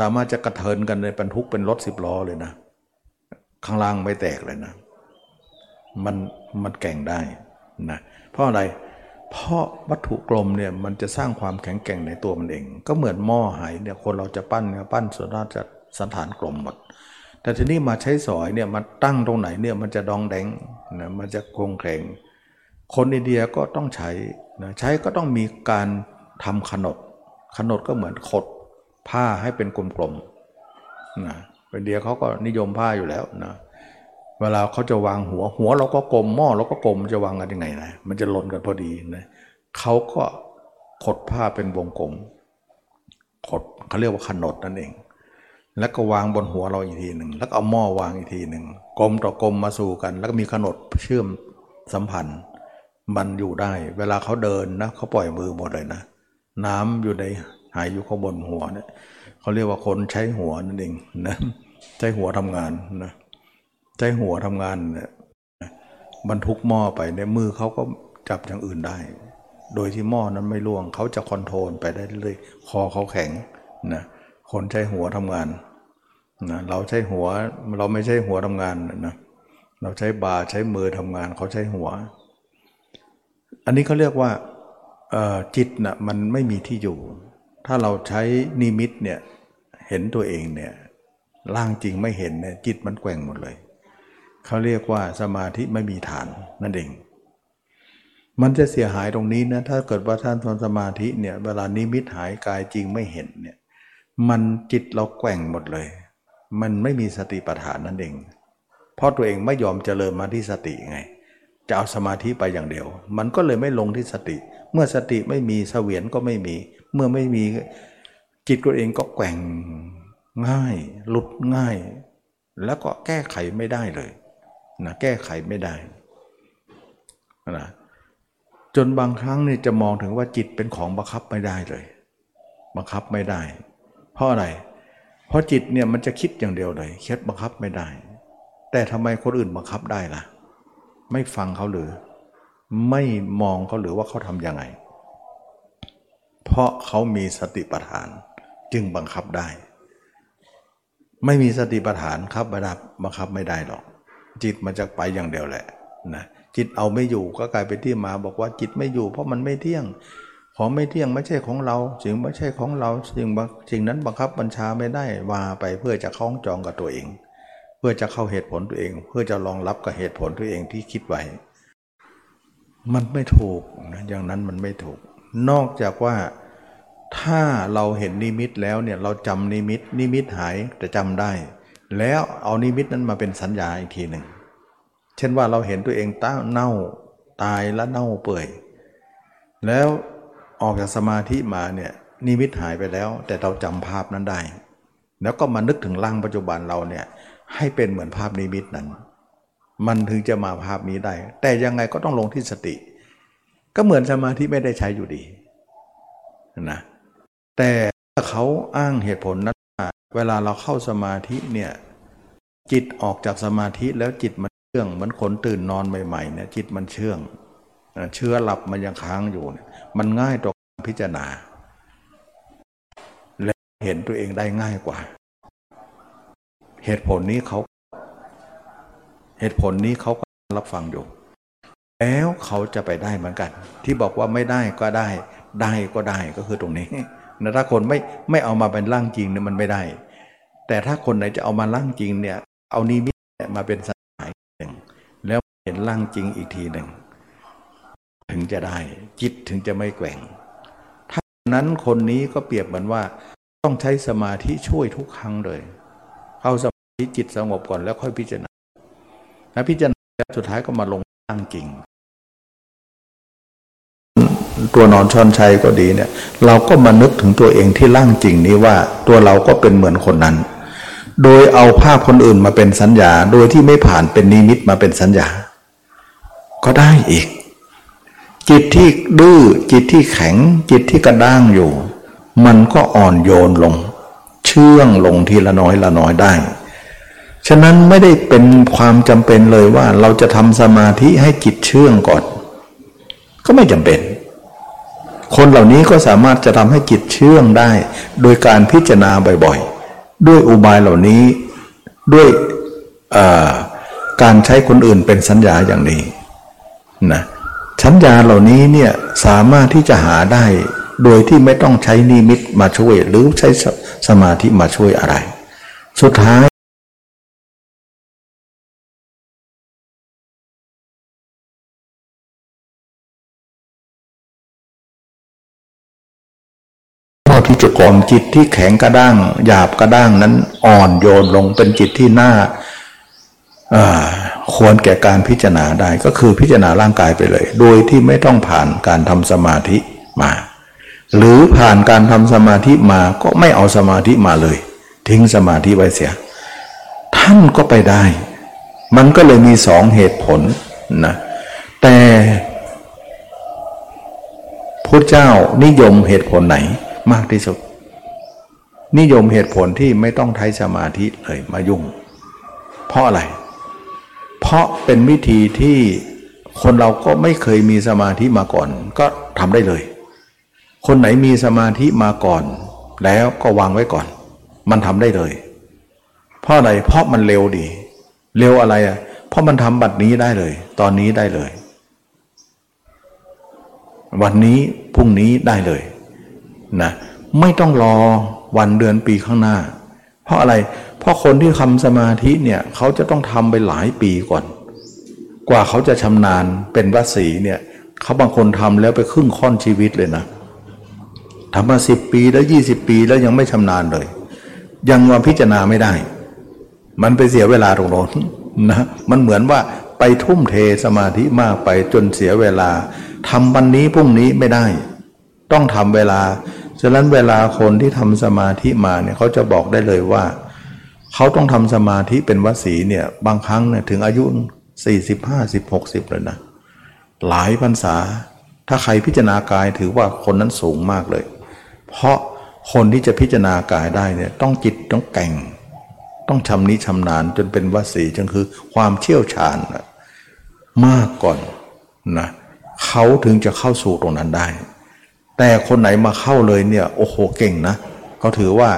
สามารถจะกระเทินกันในบรรทุกเป็นรถสิบล้อเลยนะ ข้างล่างไม่แตกเลยนะ มันมันแก่งได้นะเพราะอะไรเพราะวัตถุกลมเนี่ยมันจะสร้างความแข็งแกร่งในตัวมันเอง ก็เหมือนหม้อหายเนี่ยคนเราจะปั้นเนี่ยปั้นส่วนมากจะสันฐานกลมหมด แต่ทีนี้มาใช้สอยเนี่ยมันตั้งตรงไหนเนี่ยมันจะดองแดงนะมันจะคงแข็ง คนอินเดียก็ต้องใช้นะใช้ก็ต้องมีการทำขนด ขนดก็เหมือนขดผ้าให้เป็นกลมๆนะอินเดียเขาก็นิยมผ้าอยู่แล้วนะเวลาเขาจะวางหัวหัวเราก็กลมหม้อเราก็กลมจะวางกันยังไงนะมันจะหล่นกันพอดีนะเขาก็ขดผ้าเป็นวงกลมขดเขาเรียกว่าขนดนั่นเอง แล้วก็วางบนหัวเราอีกทีหนึ่งแล้วเอาหม้อวางอีกทีหนึ่งกลมต่อกลมมาสู่กัน แล้วก็มีขนดเชื่อมสัมพันธ์ มันอยู่ได้ เวลาเขาเดินนะเขาปล่อยมือหมดเลยนะ น้ำอยู่ในหายอยู่ข้างบนหัวเนี่ยเขาเรียกว่าคนใช้หัวนั่นเองนะใช้หัวทำงานนะใช้หัวทำงานเนี่ยบรรทุกหม้อไปในมือเขาก็จับอย่างอื่นได้ โดยที่หม้อนั้นไม่ล่วงเขาจะคอนโทรลไปได้เลยคอเขาแข็งนะคนใช้หัวทำงานนะเราใช้หัวเราไม่ใช่หัวทำงานนะเราใช้บาใช้มือทำงานเขาใช้หัว อันนี้เขาเรียกว่าจิตนะ่ะมันไม่มีที่อยู่ ถ้าเราใช้นิมิตเนี่ยเห็นตัวเองเนี่ยร่างจริงไม่เห็นเนี่ยจิตมันแกว่งหมดเลย เขาเรียกว่าสมาธิไม่มีฐานนั่นเอง มันจะเสียหายตรงนี้นะถ้าเกิดว่าท่านทนสมาธิเนี่ยเวลานิมิตหายกายจริงไม่เห็นเนี่ยมันจิตเราแกว่งหมดเลย มันไม่มีสติปัฏฐานนั่นเอง เพราะตัวเองไม่ยอมเจริญมาที่สติไง จะเอาสมาธิไปอย่างเดียว มันก็เลยไม่ลงที่สติ เมื่อสติไม่มีเสวียนก็ไม่มี เมื่อไม่มีจิตตัวเองก็แกว่งง่าย หลุดง่าย แล้วก็แก้ไขไม่ได้เลยนะแก้ไขไม่ได้นะจนบางครั้งเนี่ยจะมองถึงว่าจิตเป็นของบังคับไม่ได้เลย บังคับไม่ได้ เพราะอะไร เพราะจิตเนี่ยมันจะคิดอย่างเดียวเลยคิดบังคับไม่ได้ แต่ทำไมคนอื่นบังคับได้ล่ะ ไม่ฟังเขาหรือ ไม่มองเขาหรือว่าเขาทำยังไง เพราะเขามีสติปัฏฐาน จึงบังคับได้ ไม่มีสติปัฏฐานครับบังคับไม่ได้หรอก จิตมันจะไปอย่างเดียวแหละนะจิตเอาไม่อยู่ก็กลายเป็นที่มาบอกว่าจิตไม่อยู่ เพราะมันไม่เที่ยง ของไม่เที่ยงไม่ใช่ของเราสิ่งไม่ใช่ของเราสิ่งสิ่งนั้นบังคับบัญชาไม่ได้วาไปเพื่อจะคล้องจองกับตัวเอง พื่อจะเข้าเหตุผลตัวเอง เพื่อจะรองรับกับเหตุผลตัวเองที่คิดไว้ มันไม่ถูกนะอย่างนั้นมันไม่ถูก นอกจากว่าถ้าเราเห็นนิมิตแล้วเนี่ยเราจำนิมิต นิมิตหายแต่จำได้ แล้วเอานิมิตนั้นมาเป็นสัญญาอีกทีหนึ่งเช่นว่าเราเห็นตัวเองต้าเน่าตายและเน่าเปื่อย แล้วออกจากสมาธิมาเนี่ยนิมิตหายไปแล้ว แต่เราจำภาพนั้นได้ แล้วก็มานึกถึงร่างปัจจุบันเราเนี่ย ให้เป็นเหมือนภาพนิมิตนั้น มันถึงจะมาภาพนี้ได้ แต่ยังไงก็ต้องลงที่สติ ก็เหมือนสมาธิไม่ได้ใช้อยู่ดีนะแต่เขาอ้างเหตุผลนั้นเวลาเราเข้าสมาธิเนี่ยจิตออกจากสมาธิแล้วจิตมันเชื่องเหมือนคนตื่นนอนใหม่ๆเนี่ยจิตมันเชื่องเชื้อหลับมันยังค้างอยู่มันง่ายต่อการพิจารณา และเห็นตัวเองได้ง่ายกว่า เหตุผลนี้เขาเหตุผลนี้เขาก็รับฟังอยู่ แล้วเขาจะไปได้เหมือนกัน ที่บอกว่าไม่ได้ก็ได้ ได้ก็ได้ก็คือตรงนี้นะถ้าคนไม่ไม่เอามาเป็นร่างจริงเนี่ยมันไม่ได้ แต่ถ้าคนไหนจะเอามาร่างจริงเนี่ย เอานิมิตมาเป็นสายหนึ่งแล้วเห็นร่างจริงอีกทีหนึ่งถึงจะได้ จิตถึงจะไม่แกว่ง ถ้านั้นคนนี้ก็เปรียบเหมือนว่า ต้องใช้สมาธิช่วยทุกครั้งเลย เข้าส มาธิจิตสงบก่อนแล้วค่อยพิจารณาแล้วพิจารณาแล้วสุดท้ายก็มาลงร่างจริง ตัวนอนชอนชัยก็ดีเนี่ย เราก็มานึกถึงตัวเองที่ร่างจริงนี้ว่า ตัวเราก็เป็นเหมือนคนนั้น โดยเอาภาพคนอื่นมาเป็นสัญญา โดยที่ไม่ผ่านเป็นนิมิตมาเป็นสัญญา ก็ได้อีก จิตที่ดื้อจิตที่แข็ง จิตที่กระด้างอยู่ มันก็อ่อนโยนลง เชื่องลงทีละน้อยละน้อยได้ ฉะนั้นไม่ได้เป็นความจำเป็นเลยว่าเราจะทำสมาธิให้จิตเชื่องก่อน ก็ไม่จำเป็น คนเหล่านี้ก็สามารถจะทำให้จิตเชื่องได้ โดยการพิจารณาบ่อยๆ ด้วยอุบายเหล่านี้ด้วยการใช้คนอื่นเป็นสัญญาอย่างนี้นะสัญญาเหล่านี้เนี่ยสามารถที่จะหาได้โดยที่ไม่ต้องใช้นิมิตมาช่วย หรือใช้สมาธิมาช่วยอะไร สุดท้าย ที่จะกล่อมจิตที่แข็งกระด้าง หยาบกระด้างนั้นอ่อนโยนลงเป็นจิตที่น่าควรแก่การพิจารณาได้ก็คือพิจารณาร่างกายไปเลย โดยที่ไม่ต้องผ่านการทำสมาธิมา หรือผ่านการทำสมาธิมาก็ไม่เอาสมาธิมาเลย ทิ้งสมาธิไว้เสีย ท่านก็ไปได้ มันก็เลยมีสองเหตุผลนะแต่พระเจ้านิยมเหตุผลไหน มากที่สุด นิยมเหตุผลที่ไม่ต้องใช้สมาธิเลยมายุ่ง เพราะอะไร เพราะเป็นวิธีที่คนเราก็ไม่เคยมีสมาธิมาก่อน ก็ทำได้เลย คนไหนมีสมาธิมาก่อน แล้วก็วางไว้ก่อน มันทำได้เลย เพราะอะไร เพราะมันเร็วดี เร็วอะไรอะ เพราะมันทำบัดนี้ได้เลย ตอนนี้ได้เลย วันนี้พรุ่งนี้ได้เลย นะไม่ต้องรอวันเดือนปีข้างหน้า เพราะอะไร เพราะคนที่ทำสมาธิเนี่ยเขาจะต้องทำไปหลายปีก่อน กว่าเขาจะชำนาญเป็นวสีเนี่ยเขาบางคนทำแล้วไปครึ่งค่อนชีวิตเลยนะทำมาสิบปีแล้วยี่สิบปีแล้วยังไม่ชำนาญเลย ยังมาพิจารณาไม่ได้ มันไปเสียเวลาตรงน้นนะมันเหมือนว่าไปทุ่มเทสมาธิมากไปจนเสียเวลาทำวันนี้พรุ่งนี้ไม่ได้ ต้องทำเวลา ฉะนั้นเวลาคนที่ทำสมาธิมาเนี่ยเขาจะบอกได้เลยว่า เขาต้องทำสมาธิเป็นวสีเนี่ยบางครั้งเนี่ยถึงอายุสี่สิบห้าสิบหกสิบเลยนะหลายพรรษา ถ้าใครพิจารณากายถือว่าคนนั้นสูงมากเลย เพราะคนที่จะพิจารณากายได้เนี่ยต้องจิตต้องแก่ง ต้องชำนิชำนาญจนเป็นวสีจึงคือความเชี่ยวชาญมากก่อนนะเขาถึงจะเข้าสู่ตรงนั้นได้ แต่คนไหนมาเข้าเลยเนี่ยโอ้โหเก่งนะเขาถือว่า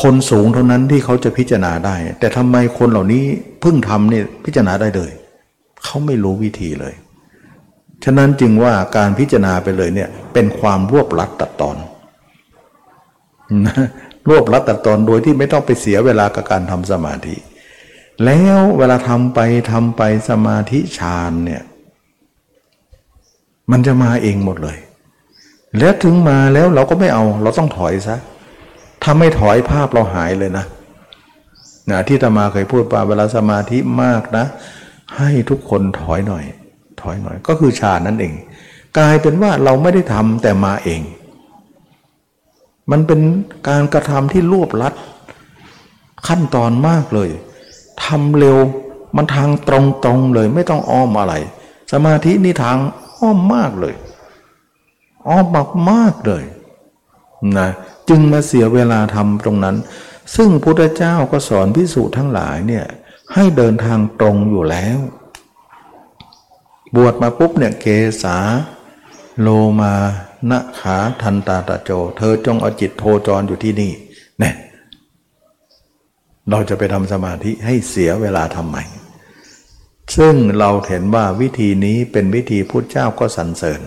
คนสูงเท่านั้นที่เขาจะพิจารณาได้ แต่ทำไมคนเหล่านี้เพิ่งทำเนี่ยพิจารณาได้เลย เขาไม่รู้วิธีเลย ฉะนั้นจึงว่าการพิจารณาไปเลยเนี่ยเป็นความรวบลัดตัดตอนรวบลัดตัดตอนโดยที่ไม่ต้องไปเสียเวลากับการทำสมาธิ แล้วเวลาทำไปทำไปสมาธิฌานเนี่ยมันจะมาเองหมดเลย แล้วถึงมาแล้วเราก็ไม่เอา เราต้องถอยซะถ้าไม่ถอยภาพเราหายเลยนะนะที่ตมาเคยพูดว่าเวลาสมาธิมากนะ ให้ทุกคนถอยหน่อย ถอยหน่อย ก็คือฌานนั่นเอง กลายเป็นว่าเราไม่ได้ทำแต่มาเอง มันเป็นการกระทำที่รวบลัด ขั้นตอนมากเลยทำเร็วมันทางตรงๆเลย ไม่ต้องอ้อมอะไร สมาธินี่ทางอ้อมมากเลย อ้อมมากมากเลยนะจึงมาเสียเวลาทำตรงนั้น ซึ่งพุทธเจ้าก็สอนพิสูจน์ทั้งหลายเนี่ยให้เดินทางตรงอยู่แล้ว บวชมาปุ๊บเนี่ยเกษาโลมานะขาทันตาตะโจ เธอจงเอาจิตโทจรอยู่ที่นี่เนี่ยเราจะไปทำสมาธิให้เสียเวลาทำไมซึ่งเราเห็นว่าวิธีนี้เป็นวิธีพุทธเจ้าก็สรรเสริญ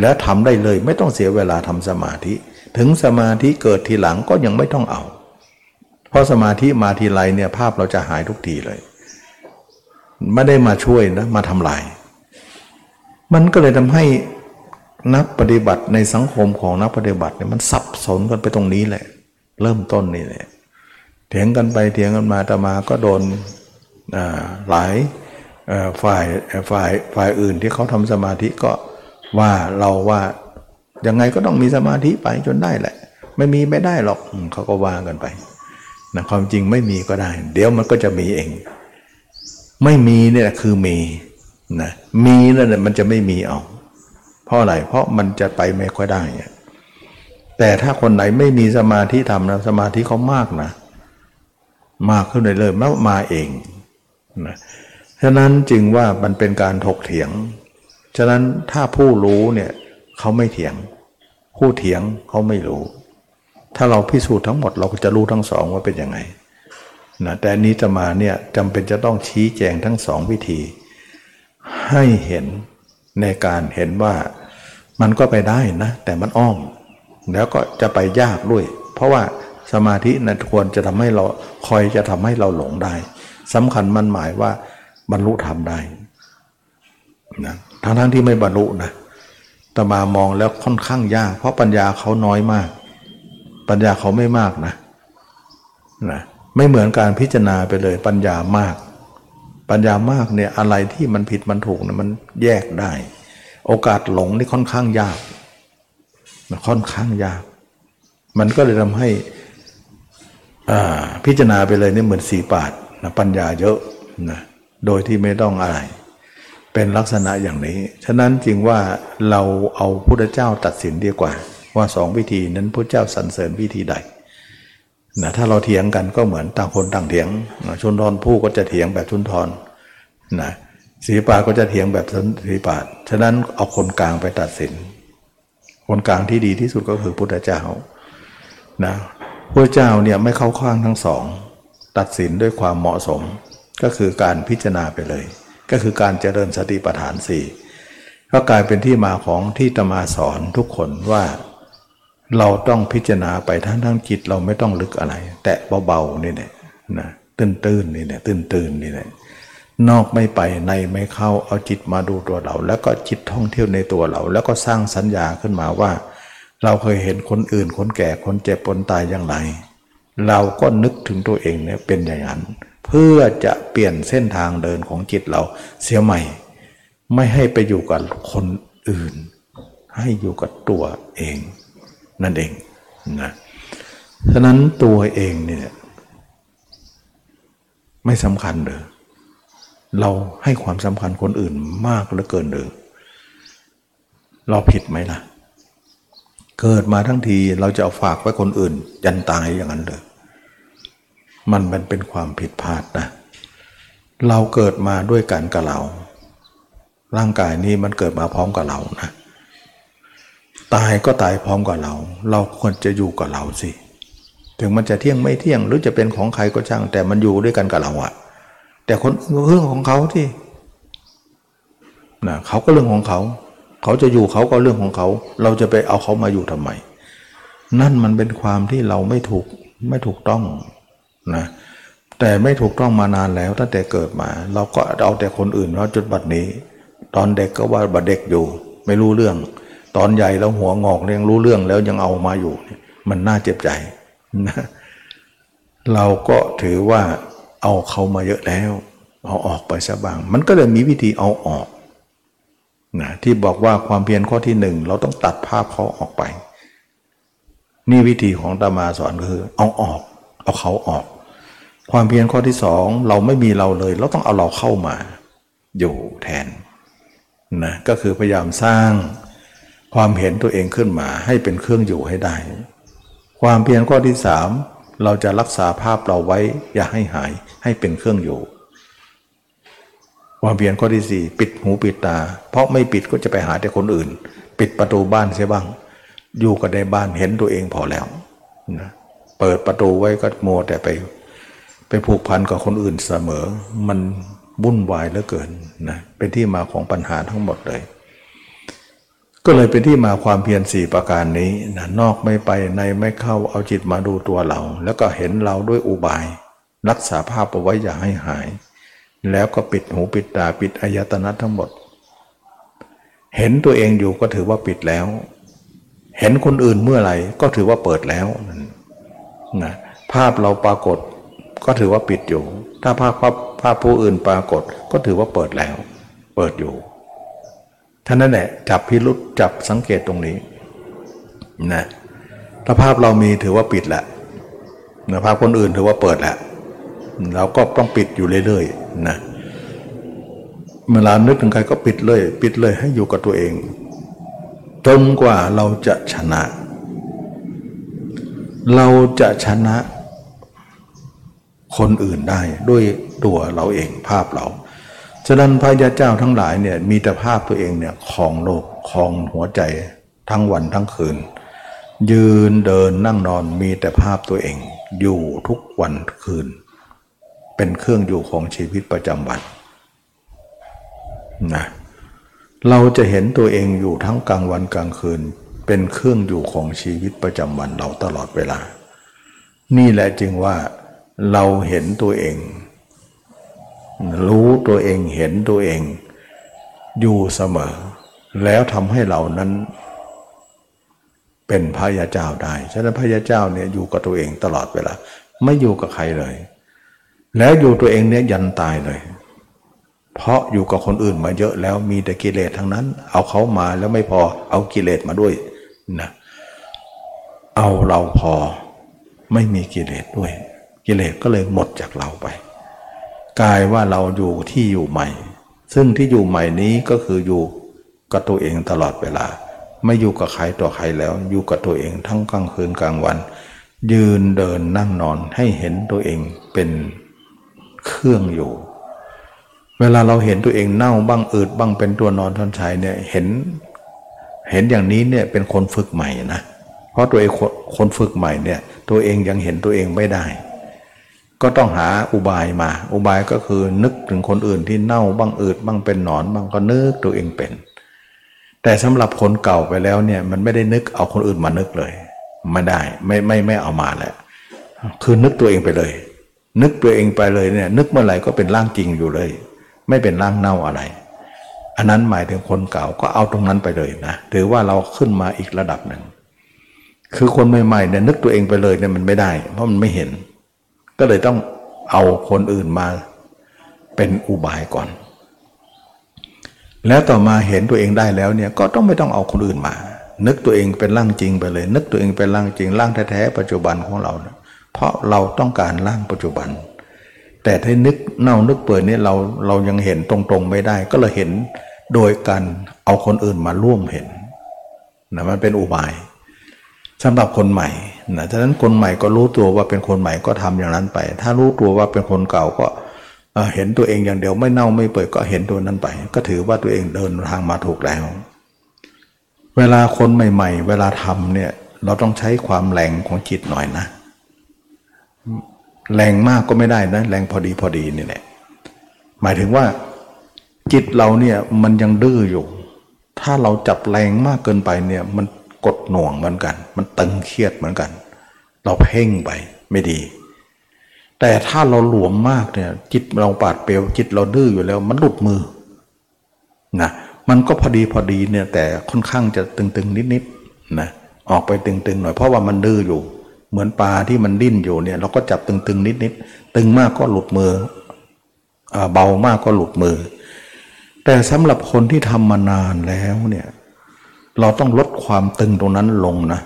แล้วทำได้เลยไม่ต้องเสียเวลาทำสมาธิ ถึงสมาธิเกิดทีหลังก็ยังไม่ต้องเอา เพราะสมาธิมาทีไรเนี่ยภาพเราจะหายทุกทีเลย ไม่ได้มาช่วยนะมาทำลาย มันก็เลยทำให้นักปฏิบัติในสังคมของนักปฏิบัติเนี่ยมันสับสนกันไปตรงนี้แหละ เริ่มต้นนี่แหละเถียงกันไปเถียงกันมาแต่มาก็โดนหลายฝ่ายฝ่ายฝ่ายอื่นที่เขาทำสมาธิก็ ว่าเราว่ายังไงก็ต้องมีสมาธิไปจนได้แหละ ไม่มีไม่ได้หรอกเขาก็ว่ากันไปนะความจริงไม่มีก็ได้ เดี๋ยวมันก็จะมีเอง ไม่มีเนี่ยคือมีนะมีแล้วเนี่ยมันจะไม่มีเอาเพราะอะไรเพราะมันจะไปไม่ค่อยได้ แต่ถ้าคนไหนไม่มีสมาธิทำนะสมาธิเขามากนะ มากขึ้นเลยเลยแล้วมาเองนะฉะนั้นจึงว่ามันเป็นการถกเถียง ฉะนั้นถ้าผู้รู้เนี่ยเขาไม่เถียง ผู้เถียงเขาไม่รู้ ถ้าเราพิสูจน์ทั้งหมดเราก็จะรู้ทั้งสองว่าเป็นยังไงนะแต่นี้จะมาเนี่ยจำเป็นจะต้องชี้แจงทั้งสองวิธี ให้เห็นในการเห็นว่ามันก็ไปได้นะ แต่มันอ้อม แล้วก็จะไปยากด้วย เพราะว่าสมาธินะควรจะทำให้เราคอยจะทำให้เราหลงได้สำคัญมันหมายว่าบรรลุธรรมได้นะ ทั้งทั้งที่ไม่บรรลุนะตมามองแล้วค่อนข้างยาก เพราะปัญญาเขาน้อยมาก ปัญญาเขาไม่มากนะนะไม่เหมือนการพิจารณาไปเลย ปัญญามาก ปัญญามากเนี่ยอะไรที่มันผิดมันถูกเนี่ยมันแยกได้ โอกาสหลงนี่ค่อนข้างยากมันค่อนข้างยาก มันก็เลยทำให้พิจารณาไปเลยนี่เหมือนสีปาดนะปัญญาเยอะนะโดยที่ไม่ต้องอะไร เป็นลักษณะอย่างนี้ ฉะนั้นจึงว่าเราเอาพุทธเจ้าตัดสินดีกว่า ว่าสองวิธีนั้นพระเจ้าสรรเสริญวิธีใดนะถ้าเราเถียงกันก็เหมือนต่างคนต่างเถียงนะชุนทรผู้ก็จะเถียงแบบชุนทรนะสีปาก็จะเถียงแบบสีปาฉะนั้นเอาคนกลางไปตัดสิน คนกลางที่ดีที่สุดก็คือพุทธเจ้านะพระเจ้าเนี่ยไม่เข้าข้างทั้งสอง ตัดสินด้วยความเหมาะสมก็คือการพิจารณาไปเลย ก็คือการเจริญสติปัฏฐานสี่ก็กลายเป็นที่มาของที่ตมาสอนทุกคนว่า เราต้องพิจารณาไปทั้งทั้งจิตเราไม่ต้องลึกอะไร แตะเบาๆนี่แหละนะตื้นตื้นนี่แหละตื้นตื้นนี่แหละนอกไม่ไปในไม่เข้าเอาจิตมาดูตัวเรา แล้วก็จิตท่องเที่ยวในตัวเรา แล้วก็สร้างสัญญาขึ้นมาว่า เราเคยเห็นคนอื่นคนแก่คนเจ็บคนตายอย่างไร เราก็นึกถึงตัวเองเนี่ยเป็นอย่างนั้น เพื่อจะเปลี่ยนเส้นทางเดินของจิตเราเสียใหม่ ไม่ให้ไปอยู่กับคนอื่น ให้อยู่กับตัวเอง นั่นเองนะฉะนั้นตัวเองเนี่ยไม่สำคัญเลยเราให้ความสำคัญคนอื่นมากเหลือเกินเลยเราผิดไหมล่ะ เกิดมาทั้งทีเราจะเอาฝากไว้คนอื่น ยันตายอย่างนั้นเลย มันมันเป็นความผิดพลาดนะ เราเกิดมาด้วยกันกับเรา ร่างกายนี้มันเกิดมาพร้อมกับเรานะ ตายก็ตายพร้อมกับเรา เราควรจะอยู่กับเราสิ ถึงมันจะเที่ยงไม่เที่ยงหรือจะเป็นของใครก็ช่าง แต่มันอยู่ด้วยกันกับเราอะแต่คนเรื่องของเขาที่นะเขาก็เรื่องของเขา เขาจะอยู่เขาก็เรื่องของเขา เราจะไปเอาเขามาอยู่ทำไม นั่นมันเป็นความที่เราไม่ถูกไม่ถูกต้อง นะแต่ไม่ถูกต้องมานานแล้วตั้งแต่เกิดมา เราก็เอาแต่คนอื่นว่าจนบัดนี้ ตอนเด็กก็ว่าบัดเด็กอยู่ ไม่รู้เรื่อง ตอนใหญ่แล้วหัวงอกเรียงรู้เรื่องแล้วยังเอามาอยู่ มันน่าเจ็บใจนะเราก็ถือว่าเอาเขามาเยอะแล้ว เอาออกไปซะบ้าง มันก็เลยมีวิธีเอาออกนะที่บอกว่าความเพียรข้อที่หนึ่งเราต้องตัดภาพเขาออกไป นี่วิธีของตามาสอนคือ เอาออก เอาเขาออก ความเพียรข้อที่สองเราไม่มีเราเลย เราต้องเอาเราเข้ามา อยู่แทนนะก็คือพยายามสร้างความเห็นตัวเองขึ้นมา ให้เป็นเครื่องอยู่ให้ได้ ความเพียรข้อที่สามเราจะรักษาภาพเราไว้ อย่าให้หายให้เป็นเครื่องอยู่ ความเพียรข้อที่สี่ปิดหูปิดตา เพราะไม่ปิดก็จะไปหาแต่คนอื่น ปิดประตูบ้านเสียบ้าง อยู่กับในบ้านเห็นตัวเองพอแล้วนะเปิดประตูไว้ก็มัวแต่ไปไป ผูกพันกับคนอื่นเสมอ มันวุ่นวายเหลือเกินนะเป็นที่มาของปัญหาทั้งหมดเลย ก็เลยเป็นที่มาความเพียรสี่ประการนี้นะนอกไม่ไปในไม่เข้าเอาจิตมาดูตัวเรา แล้วก็เห็นเราด้วยอุบาย รักษาภาพเอาไว้อย่าให้หาย แล้วก็ปิดหูปิดตาปิดอายตนะทั้งหมด เห็นตัวเองอยู่ก็ถือว่าปิดแล้ว เห็นคนอื่นเมื่อไหร่ก็ถือว่าเปิดแล้วนะภาพเราปรากฏ ก็ถือว่าปิดอยู่ ถ้าภาพภาพผู้อื่นปรากฏ ก็ถือว่าเปิดแล้ว เปิดอยู่ท่านั้นแหละจับพิรุษจับสังเกตตรงนี้นะถ้าภาพเรามีถือว่าปิดแหละนะภาพคนอื่นถือว่าเปิดแหละเราก็ต้องปิดอยู่เรื่อยๆนะเมื่อเรานึกถึงใครก็ปิดเลย ปิดเลยให้อยู่กับตัวเองจนกว่าเราจะชนะ เราจะชนะ คนอื่นได้ด้วยตัวเราเองภาพเรา ฉะนั้นพระยาเจ้าทั้งหลายเนี่ยมีแต่ภาพตัวเองเนี่ยคลองโลกคลองหัวใจทั้งวันทั้งคืน ยืนเดินนั่งนอนมีแต่ภาพตัวเอง อยู่ทุกวันคืน เป็นเครื่องอยู่ของชีวิตประจำวันนะเราจะเห็นตัวเองอยู่ทั้งกลางวันกลางคืน เป็นเครื่องอยู่ของชีวิตประจำวันเราตลอดเวลา นี่แหละจึงว่า เราเห็นตัวเอง รู้ตัวเองเห็นตัวเอง อยู่เสมอ แล้วทำให้เรานั้น เป็นพระยาเจ้าได้ฉะนั้นพระยาเจ้าเนี่ยอยู่กับตัวเองตลอดเวลาไม่อยู่กับใครเลย แล้วอยู่ตัวเองเนี่ยยันตายเลย เพราะอยู่กับคนอื่นมาเยอะแล้วมีแต่กิเลสทั้งนั้น เอาเขามาแล้วไม่พอเอากิเลสมาด้วยนะเอาเราพอไม่มีกิเลสด้วย กิเลสก็เลยหมดจากเราไปกลายว่าเราอยู่ที่อยู่ใหม่ ซึ่งที่อยู่ใหม่นี้ก็คืออยู่กับตัวเองตลอดเวลา ไม่อยู่กับใครต่อใครแล้ว อยู่กับตัวเองทั้งกลางคืนกลางวัน ยืนเดินนั่งนอนให้เห็นตัวเองเป็นเครื่องอยู่ เวลาเราเห็นตัวเองเน่าบ้างอืดบ้างเป็นตัวนอนทอนชัยเนี่ยเห็น เห็นอย่างนี้เนี่ยเป็นคนฝึกใหม่นะเพราะตัวเองคนฝึกใหม่เนี่ย ตัวเองยังเห็นตัวเองไม่ได้ ก็ต้องหาอุบายมา อุบายก็คือนึกถึงคนอื่นที่เน่าบ้างอืดบ้างเป็นหนอนบ้างก็นึกตัวเองเป็น แต่สำหรับคนเก่าไปแล้วเนี่ยมันไม่ได้นึกเอาคนอื่นมานึกเลยไม่ได้ไม่ไม่ไม่เอามาแล้วคือนึกตัวเองไปเลย นึกตัวเองไปเลยเนี่ย นึกเมื่อไหร่ก็เป็นร่างจริงอยู่เลย ไม่เป็นร่างเน่าอะไร อันนั้นหมายถึงคนเก่าก็เอาตรงนั้นไปเลยนะถือว่าเราขึ้นมาอีกระดับหนึ่งคือคนใหม่ๆเนี่ยนึกตัวเองไปเลยเนี่ยมันไม่ได้ เพราะมันไม่เห็น ก็เลยต้องเอาคนอื่นมาเป็นอุบายก่อน แล้วต่อมาเห็นตัวเองได้แล้วเนี่ยก็ต้องไม่ต้องเอาคนอื่นมา นึกตัวเองเป็นร่างจริงไปเลย นึกตัวเองเป็นร่างจริงร่างแท้ๆปัจจุบันของเราเเพราะเราต้องการร่างปัจจุบัน แต่ถ้านึกเน่านึกเปื่อยนี่เราเรายังเห็นตรงๆไม่ได้ ก็เลยเห็นโดยการเอาคนอื่นมาร่วมเห็นนะมันเป็นอุบาย สำหรับคนใหม่นะฉะนั้นคนใหม่ก็รู้ตัวว่าเป็นคนใหม่ก็ทำอย่างนั้นไป ถ้ารู้ตัวว่าเป็นคนเก่าก็เห็นตัวเองอย่างเดียวไม่เน่าไม่เปื่อยก็เห็นตัวนั้นไป ก็ถือว่าตัวเองเดินทางมาถูกแล้ว เวลาคนใหม่ ๆ เวลาทำเนี่ยเราต้องใช้ความแรงของจิตหน่อยนะ แรงมากก็ไม่ได้นะ แรงพอดีพอดีนี่แหละหมายถึงว่าจิตเราเนี่ยมันยังดื้ออยู่ ถ้าเราจับแรงมากเกินไปเนี่ยมัน กดหน่วงเหมือนกัน มันตึงเครียดเหมือนกัน เราเพ่งไปไม่ดี แต่ถ้าเราหลวมมากเนี่ย จิตเราปาดเปลวจิตเราดื้ออยู่แล้ว มันหลุดมือนะมันก็พอดีพอดีเนี่ยแต่ค่อนข้างจะตึงๆนิดๆนะออกไปตึงๆหน่อยเพราะว่ามันดื้ออยู่ เหมือนปลาที่มันดิ้นอยู่เนี่ย เราก็จับตึงๆนิดๆตึงมากก็หลุดมือเบามากก็หลุดมือ แต่สำหรับคนที่ทำมานานแล้วเนี่ย เราต้องลดความตึงตรงนั้นลงนะ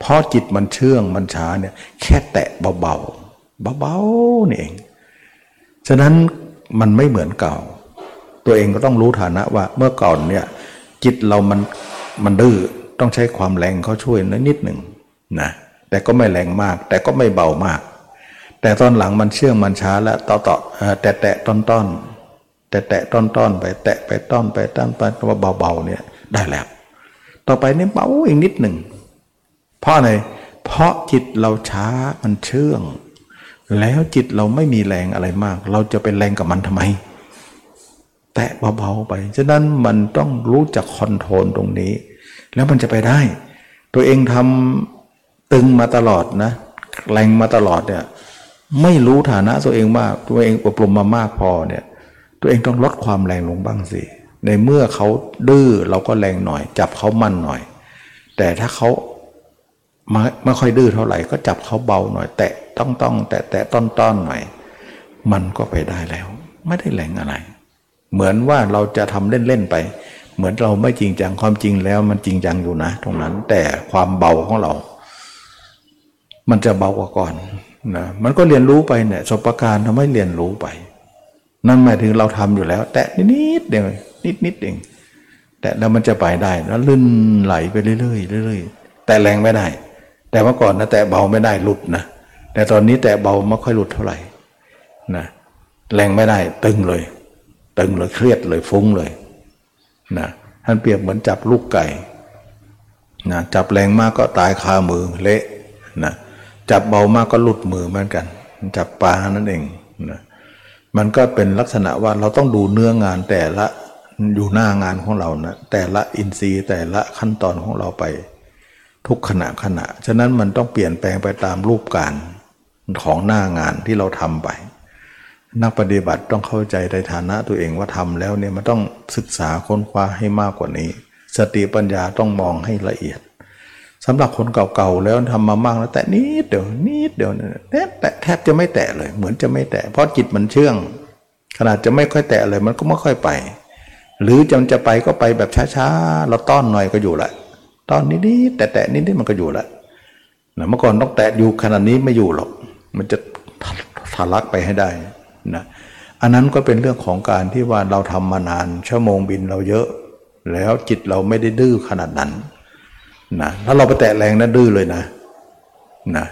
เพราะจิตมันเชื่องมันช้าเนี่ยแค่แตะเบาๆเบาๆนี่เอง ฉะนั้นมันไม่เหมือนเก่า ตัวเองก็ต้องรู้ฐานะว่าเมื่อก่อนเนี่ยจิตเรามันมันดื้อต้องใช้ความแรงเขาช่วยนิดหนึ่งนะแต่ก็ไม่แรงมาก แต่ก็ไม่เบามาก แต่ตอนหลังมันเชื่องมันช้าแล้วต่อต่อแตะแตะต้นต้นแตะแตะต้นต้นไปแตะไปต้นไปต้นไปว่าเบาๆเนี่ย ได้แล้ว ต่อไปนี่เบาอีกนิดหนึ่ง เพราะอะไร เพราะจิตเราช้ามันเชื่อง แล้วจิตเราไม่มีแรงอะไรมาก เราจะเป็นแรงกับมันทำไม แตะเบาๆไป ฉะนั้นมันต้องรู้จัก control ตรงนี้ แล้วมันจะไปได้ ตัวเองทำตึงมาตลอดนะ แรงมาตลอดเนี่ยไม่รู้ฐานะตัวเองว่าตัวเองอบรมมามากพอเนี่ย ตัวเองต้องลดความแรงลงบ้างสิ ในเมื่อเขาดื้อเราก็แรงหน่อย จับเขามั่นหน่อย แต่ถ้าเขาไม่ไม่ค่อยดื้อเท่าไหร่ก็จับเขาเบาหน่อย แตะต้องต้องแตะแตะต้อนต้อนหน่อย มันก็ไปได้แล้ว ไม่ได้แรงอะไร เหมือนว่าเราจะทำเล่นๆไป เหมือนเราไม่จริงจังความจริงแล้วมันจริงจังอยู่นะ ตรงนั้น แต่ความเบาของเรา มันจะเบากว่าก่อนนะมันก็เรียนรู้ไปเนี่ยสบประการทำให้เรียนรู้ไป นั่นหมายถึงเราทำอยู่แล้ว แต่นิดเดียว นิดนิดเองแต่แล้วมันจะไปได้แล้วลื่นไหลไปเรื่อยๆเรื่อยๆแต่แรงไม่ได้ แต่เมื่อก่อนนะแต่เบาไม่ได้หลุดนะแต่ตอนนี้แต่เบาไม่ค่อยหลุดเท่าไหร่นะแรงไม่ได้ ตึงเลย ตึงเลยเครียดเลยฟุ้งเลยนะท่านเปรียบเหมือนจับลูกไก่นะจับแรงมากก็ตายคามือเละนะจับเบามากก็หลุดมือเหมือนกัน จับปลานั่นเองนะมันก็เป็นลักษณะว่าเราต้องดูเนื้องานแต่ละ อยู่หน้างานของเรานะแต่ละอินทรีย์แต่ละขั้นตอนของเราไป ทุกขณะขณะ ฉะนั้นมันต้องเปลี่ยนแปลงไปตามรูปการของหน้างานที่เราทำไป นักปฏิบัติต้องเข้าใจในฐานะตัวเองว่าทำแล้วเนี่ยมันต้องศึกษาค้นคว้าให้มากกว่านี้ สติปัญญาต้องมองให้ละเอียดสำหรับคนเก่าๆแล้วทำมามากแล้วแต่นิดเดียวนิดเดียวเนี่ยแต่แทบจะไม่แตะเลย เหมือนจะไม่แตะเพราะจิตมันเชื่อง ขนาดจะไม่ค่อยแตะเลยมันก็ไม่ค่อยไป หรือจำจะไปก็ไปแบบช้าๆเราต้อนหน่อยก็อยู่ละต้อนนิดๆแต่แตะนิดๆมันก็อยู่ละนะเมื่อก่อนต้องแตะอยู่ขนาดนี้ไม่อยู่หรอก มันจะทะลักไปให้ได้นะอันนั้นก็เป็นเรื่องของการที่ว่าเราทำมานาน ชั่วโมงบินเราเยอะ แล้วจิตเราไม่ได้ดื้อขนาดนั้นนะถ้าเราไปแตะแรงนะดื้อเลยนะนะ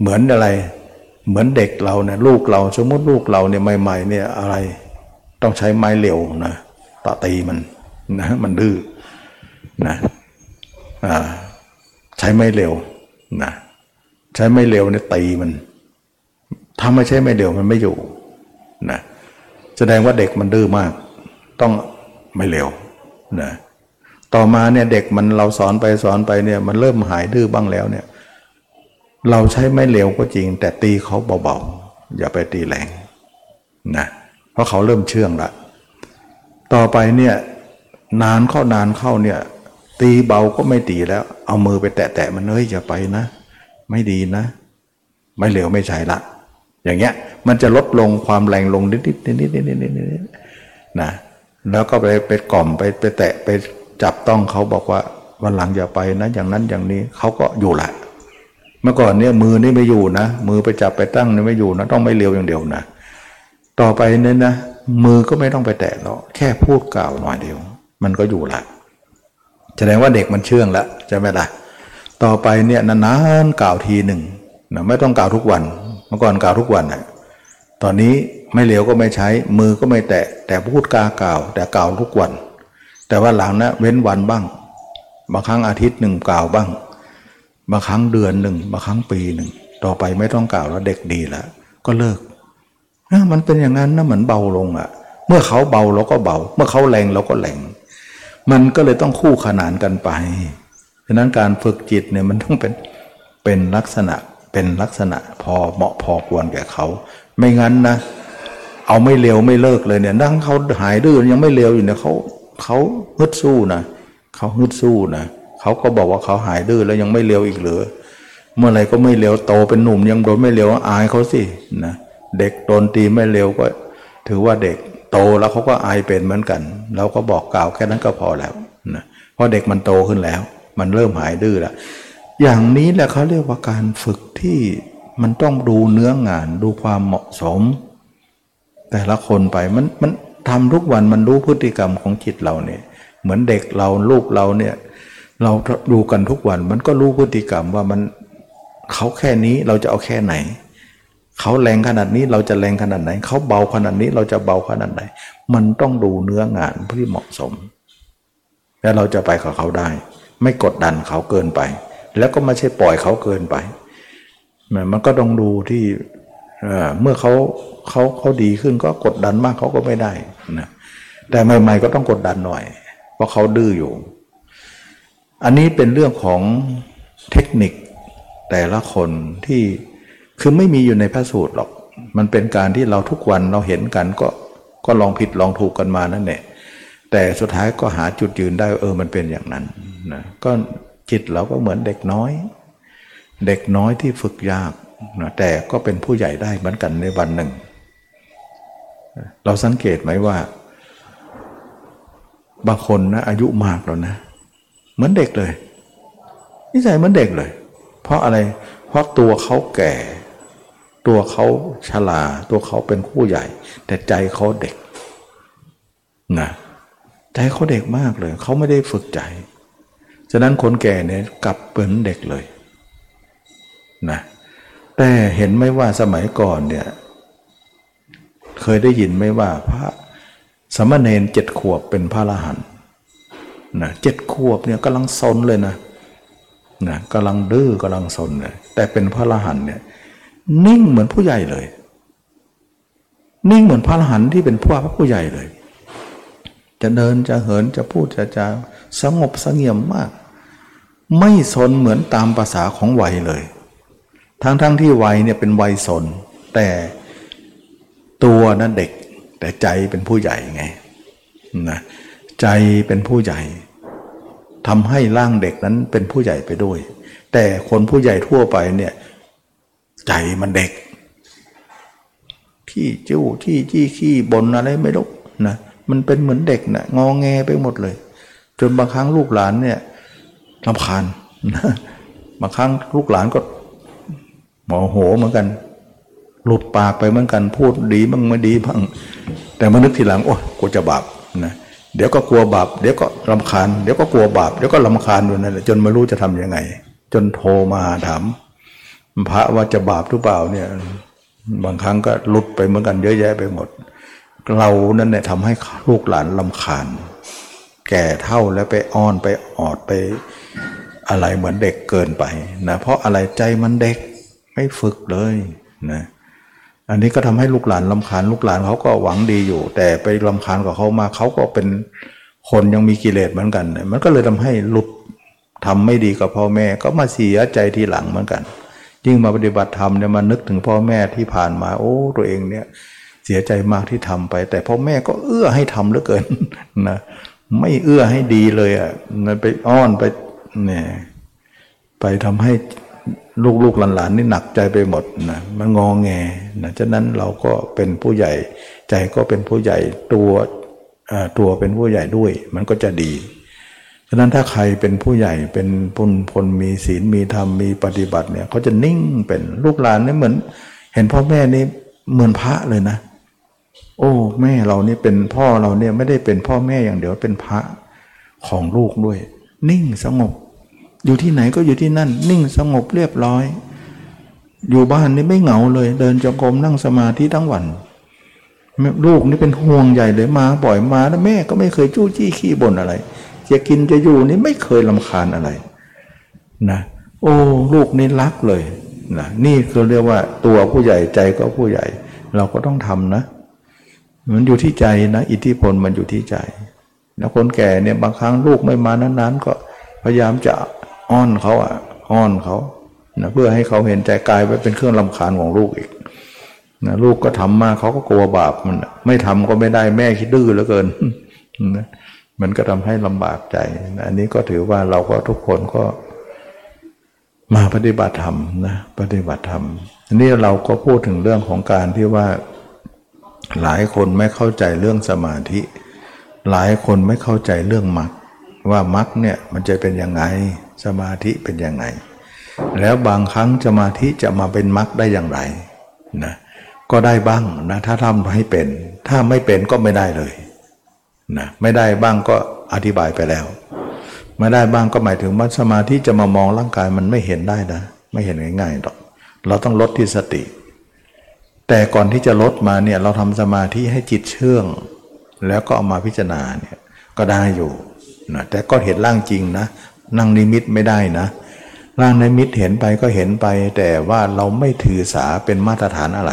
เหมือนอะไร เหมือนเด็กเราเนี่ยลูกเราสมมติลูกเราเนี่ยใหม่ๆเนี่ยอะไร ต้องใช้ไม้เหลวนะ ต่อตีมันนะมันดื้อนะใช้ไม้เหลวนะใช้ไม้เหลวเนี่ยตีมัน ถ้าไม่ใช่ไม้เหลวมันไม่อยู่นะแสดงว่าเด็กมันดื้อมาก ต้องไม่เหลวนะต่อมาเนี่ยเด็กมันเราสอนไปสอนไปเนี่ยมันเริ่มหายดื้อบ้างแล้วเนี่ย เราใช้ไม่เร็วก็จริง แต่ตีเขาเบาๆอย่าไปตีแรงนะเพราะเขาเริ่มเชื่องละ ต่อไปเนี่ยนานเข้านานเข้าเนี่ย ตีเบาก็ไม่ตีแล้ว เอามือไปแตะๆมันเฮ้ยอย่าไปนะ ไม่ดีนะ ไม่เร็วไม่ใช่ละอย่างเงี้ย มันจะลดลงความแรงลงนิดๆนิดๆนิดๆนะแล้วก็ไปไปกล่อมไปไปแตะไปจับต้องเขาบอกว่าวันหลังอย่าไปนะ อย่างนั้นอย่างนี้เขาก็อยู่ละเมื่อก่อนเนี่ยมือนี่ไม่อยู่นะ มือไปจับไปตั้งนี่ไม่อยู่นะ ต้องไม่เร็วอย่างเดียวนะ ต่อไปเนี่ยนะ มือก็ไม่ต้องไปแตะหรอกแค่พูดกล่าวหน่อยเดียว มันก็อยู่ละแสดงว่าเด็กมันเชื่องแล้วจะไม่ละต่อไปเนี่ยนานๆกล่าวทีหนึ่งนะไม่ต้องกล่าวทุกวัน เมื่อก่อนกล่าวทุกวันนะตอนนี้ไม่เร็วก็ไม่ใช้มือก็ไม่แตะ แต่พูดกากล่าว แต่กล่าวทุกวัน แต่ว่าหลังนะเว้นวันบ้าง บางครั้งอาทิตย์หนึ่งกล่าวบ้าง บางครั้งเดือนหนึ่งบางครั้งปีหนึ่งต่อไปไม่ต้องกล่าวแล้วเด็กดีแล้วก็เลิก นะมันเป็นอย่างนั้นนะเหมือนเบาลงอะ่ะ เมื่อเขาเบาเราก็เบา เมื่อเขาแรงเราก็แรง มันก็เลยต้องคู่ขนานกันไปฉะนั้นการฝึกจิตเนี่ยมันต้องเป็นเป็นลักษณะเป็นลักษณะพอเหมาะพอควรแก่เขา ไม่งั้นนะเอาไม่เร็วไม่เลิกเลยเนี่ยนั่งเขาหายดื้อยังไม่เร็วอยู่เนี่ยเขาเขาฮึดสู้นะเขาฮึดสู้นะเขาก็บอกว่าเขาหายดื้อแล้วยังไม่เร็วอีกเหรือเมื่อไรก็ไม่เร็วโตเป็นหนุ่มยังโดนไม่เร็วอายเขาสินะเเด็กโดนตีไม่เร็วก็ ถือว่าเด็กโตแล้วเขาก็อายเป็นเหมือนกัน เราก็บอกกล่าวแค่นั้นก็พอแล้วนะเพราะเด็กมันโตขึ้นแล้ว มันเริ่มหายดื้อแล้วอย่างนี้แหละเขาเรียกว่าการฝึกที่มันต้องดูเนื้องานดูความเหมาะสม แต่ละคนไปมันมันทำทุกวันมันรู้พฤติกรรมของจิตเราเนี่ย เหมือนเด็กเราลูกเราเนี่ย เราดูกันทุกวันมันก็รู้พฤติกรรมว่ามันเขาแค่นี้เราจะเอาแค่ไหน เขาแรงขนาดนี้เราจะแรงขนาดไหน เขาเบาขนาดนี้เราจะเบาขนาดไหน มันต้องดูเนื้องานที่เหมาะสม แล้วเราจะไปกับเขาได้ ไม่กดดันเขาเกินไป แล้วก็ไม่ใช่ปล่อยเขาเกินไปมันก็ต้องดูที่เมื่อเขาเขาเขาดีขึ้นก็กดดันมากเขาก็ไม่ได้นะแต่ใหม่ ๆ ก็ต้องกดดันหน่อย เพราะเขาดื้ออยู่ อันนี้เป็นเรื่องของเทคนิคแต่ละคนที่ คือไม่มีอยู่ในพระสูตรหรอก มันเป็นการที่เราทุกวันเราเห็นกันก็ก็ลองผิดลองถูกกันมานั่นแหละแต่สุดท้ายก็หาจุดยืนได้เออมันเป็นอย่างนั้นนะก็จิตเราก็เหมือนเด็กน้อย เด็กน้อยที่ฝึกยากนะแต่ก็เป็นผู้ใหญ่ได้เหมือนกันในวันหนึ่ง เราสังเกตไหมว่า บางคนนะอายุมากแล้วนะ เหมือนเด็กเลยนิสัยเหมือนเด็กเลย เพราะอะไร เพราะตัวเขาแก่ ตัวเขาชราตัวเขาเป็นผู้ใหญ่ แต่ใจเขาเด็กนะใจเขาเด็กมากเลย เขาไม่ได้ฝึกใจ ฉะนั้นคนแก่เนี่ยกลับเป็นเด็กเลยนะแต่เห็นไหมว่าสมัยก่อนเนี่ย เคยได้ยินไหมว่าพระสมณเณรเจ็ดขวบเป็นพระอรหันต์นะเจ็ดขวบเนี่ยกำลังซนเลยนะนะกำลังดื้อกำลังซนเลยแต่เป็นพระอรหันต์เนี่ย นิ่งเหมือนผู้ใหญ่เลย นิ่งเหมือนพระอรหันต์ที่เป็นผู้พระผู้ใหญ่เลย จะเดินจะเหินจะพูดจะจาสงบสงเงียมมาก ไม่สนเหมือนตามภาษาของวัยเลย ทั้งๆทที่วัยเนี่ยเป็นวัยสน แต่ตัวนั้นเด็ก แต่ใจเป็นผู้ใหญ่ไงนะใจเป็นผู้ใหญ่ทำให้ร่างเด็กนั้นเป็นผู้ใหญ่ไปด้วย แต่คนผู้ใหญ่ทั่วไปเนี่ย ใจมันเด็ก ขี้จู้ที่จี้ขี้บนอะไรไม่รู้นะมันเป็นเหมือนเด็กนะงอแงไปหมดเลย จนบางครั้งลูกหลานเนี่ยลำคาญนะบางครั้งลูกหลานก็โมอโหเหมือนกัน หลุดปากไปเหมือนกัน พูดดีบ้างไม่ดีบ้าง แต่มานึกทีหลังโอ้กูจะบาปนะเดี๋ยวก็กลัวบาปเดี๋ยวก็ลำคาญเดี๋ยวก็กลัวบาปเดี๋ยวก็ลำคาญอยู่นั่นแหละจนไม่รู้จะทํำยังไง จนโทรมาถาม พระว่าจะบาปหรือเปล่าเนี่ย บางครั้งก็หลุดไปเหมือนกันเยอะแยะไปหมด เรานั่นเนี่ยทำให้ลูกหลานลำคาญ แก่เท่าแล้วไปอ้อนไปออดไป อะไรเหมือนเด็กเกินไปนะเพราะอะไรใจมันเด็กไม่ฝึกเลยนะอันนี้ก็ทำให้ลูกหลานลำคาญลูกหลานเขาก็หวังดีอยู่ แต่ไปลำคาญกับเขามาเขาก็เป็นคนยังมีกิเลสเหมือนกัน มันก็เลยทำให้หลุดทำไม่ดีกับพ่อแม่ ก็มาเสียใจทีหลังเหมือนกัน ยิ่งมาปฏิบัติธรรมเนี่ยมานึกถึงพ่อแม่ที่ผ่านมา โอ้ ตัวเองเนี่ยเสียใจมากที่ทำไป แต่พ่อแม่ก็เอื้อให้ทำเหลือเกินนะไม่เอื้อให้ดีเลยอะไปอ้อนไปเนี่ยไปทำให้ลูกๆหลานๆนี่หนักใจไปหมดนะมันงองแงนะฉะนั้นเราก็เป็นผู้ใหญ่ ใจก็เป็นผู้ใหญ่ตัวตัวเป็นผู้ใหญ่ด้วย มันก็จะดี ฉะนั้นถ้าใครเป็นผู้ใหญ่เป็นพลพลมีศีลมีธรรมมีปฏิบัติเนี่ยเขาจะนิ่งเป็นลูกหลานนี่เหมือน เห็นพ่อแม่นี่เหมือนพระเลยนะ โอ้ แม่เรานี่เป็นพ่อเราเนี่ยไม่ได้เป็นพ่อแม่อย่างเดียวเป็นพระของลูกด้วย นิ่งสงบ อยู่ที่ไหนก็อยู่ที่นั่น นิ่งสงบเรียบร้อย อยู่บ้านนี่ไม่เหงาเลย เดินจงกรมนั่งสมาธิทั้งวันลูกนี่เป็นห่วงใหญ่เลยมาบ่อยมาแล้วแม่ก็ไม่เคยจู้จี้ขี้บ่นอะไร จะกินจะอยู่นี่ไม่เคยลำคาญอะไรนะโอ้ลูกนี่รักเลยนะนี่คือเรียกว่าตัวผู้ใหญ่ใจก็ผู้ใหญ่ เราก็ต้องทำนะ มันอยู่ที่ใจนะ อิทธิพลมันอยู่ที่ใจแล้วคนแก่เนี่ยบางครั้งลูกไม่มานานๆ ก็พยายามจะอ้อนเขาอะอ้อนเขานะเพื่อให้เขาเห็นใจกายไว้เป็นเครื่องลำคาญของลูกอีกนะลูกก็ทำมาเขาก็กลัวบาปมัน ไม่ทำก็ไม่ได้แม่คิดดื้อเหลือเกินนะ มันก็ทำให้ลำบากใจนะอันนี้ก็ถือว่าเราก็ทุกคนก็มาปฏิบัติธรรมนะปฏิบัติธรรมอันนี้เราก็พูดถึงเรื่องของการที่ว่าหลายคนไม่เข้าใจเรื่องสมาธิ หลายคนไม่เข้าใจเรื่องมรรคว่ามรรคเนี่ยมันจะเป็นยังไงสมาธิเป็นยังไง แล้วบางครั้งสมาธิจะมาเป็นมรรคได้อย่างไรนะก็ได้บ้างนะถ้าทำให้เป็น ถ้าไม่เป็นก็ไม่ได้เลย นะไม่ได้บ้างก็อธิบายไปแล้ว ไม่ได้บ้างก็หมายถึงว่าสมาธิจะมามองร่างกายมันไม่เห็นได้นะ ไม่เห็นง่ายๆหรอกเราต้องลดที่สติ แต่ก่อนที่จะลดมาเนี่ยเราทำสมาธิให้จิตเชื่อง แล้วก็เอามาพิจารณาเนี่ยก็ได้อยู่นะแต่ก็เห็นร่างจริงนะนั่งนิมิตไม่ได้นะร่างนิมิตเห็นไปก็เห็นไป แต่ว่าเราไม่ถือสาเป็นมาตรฐานอะไร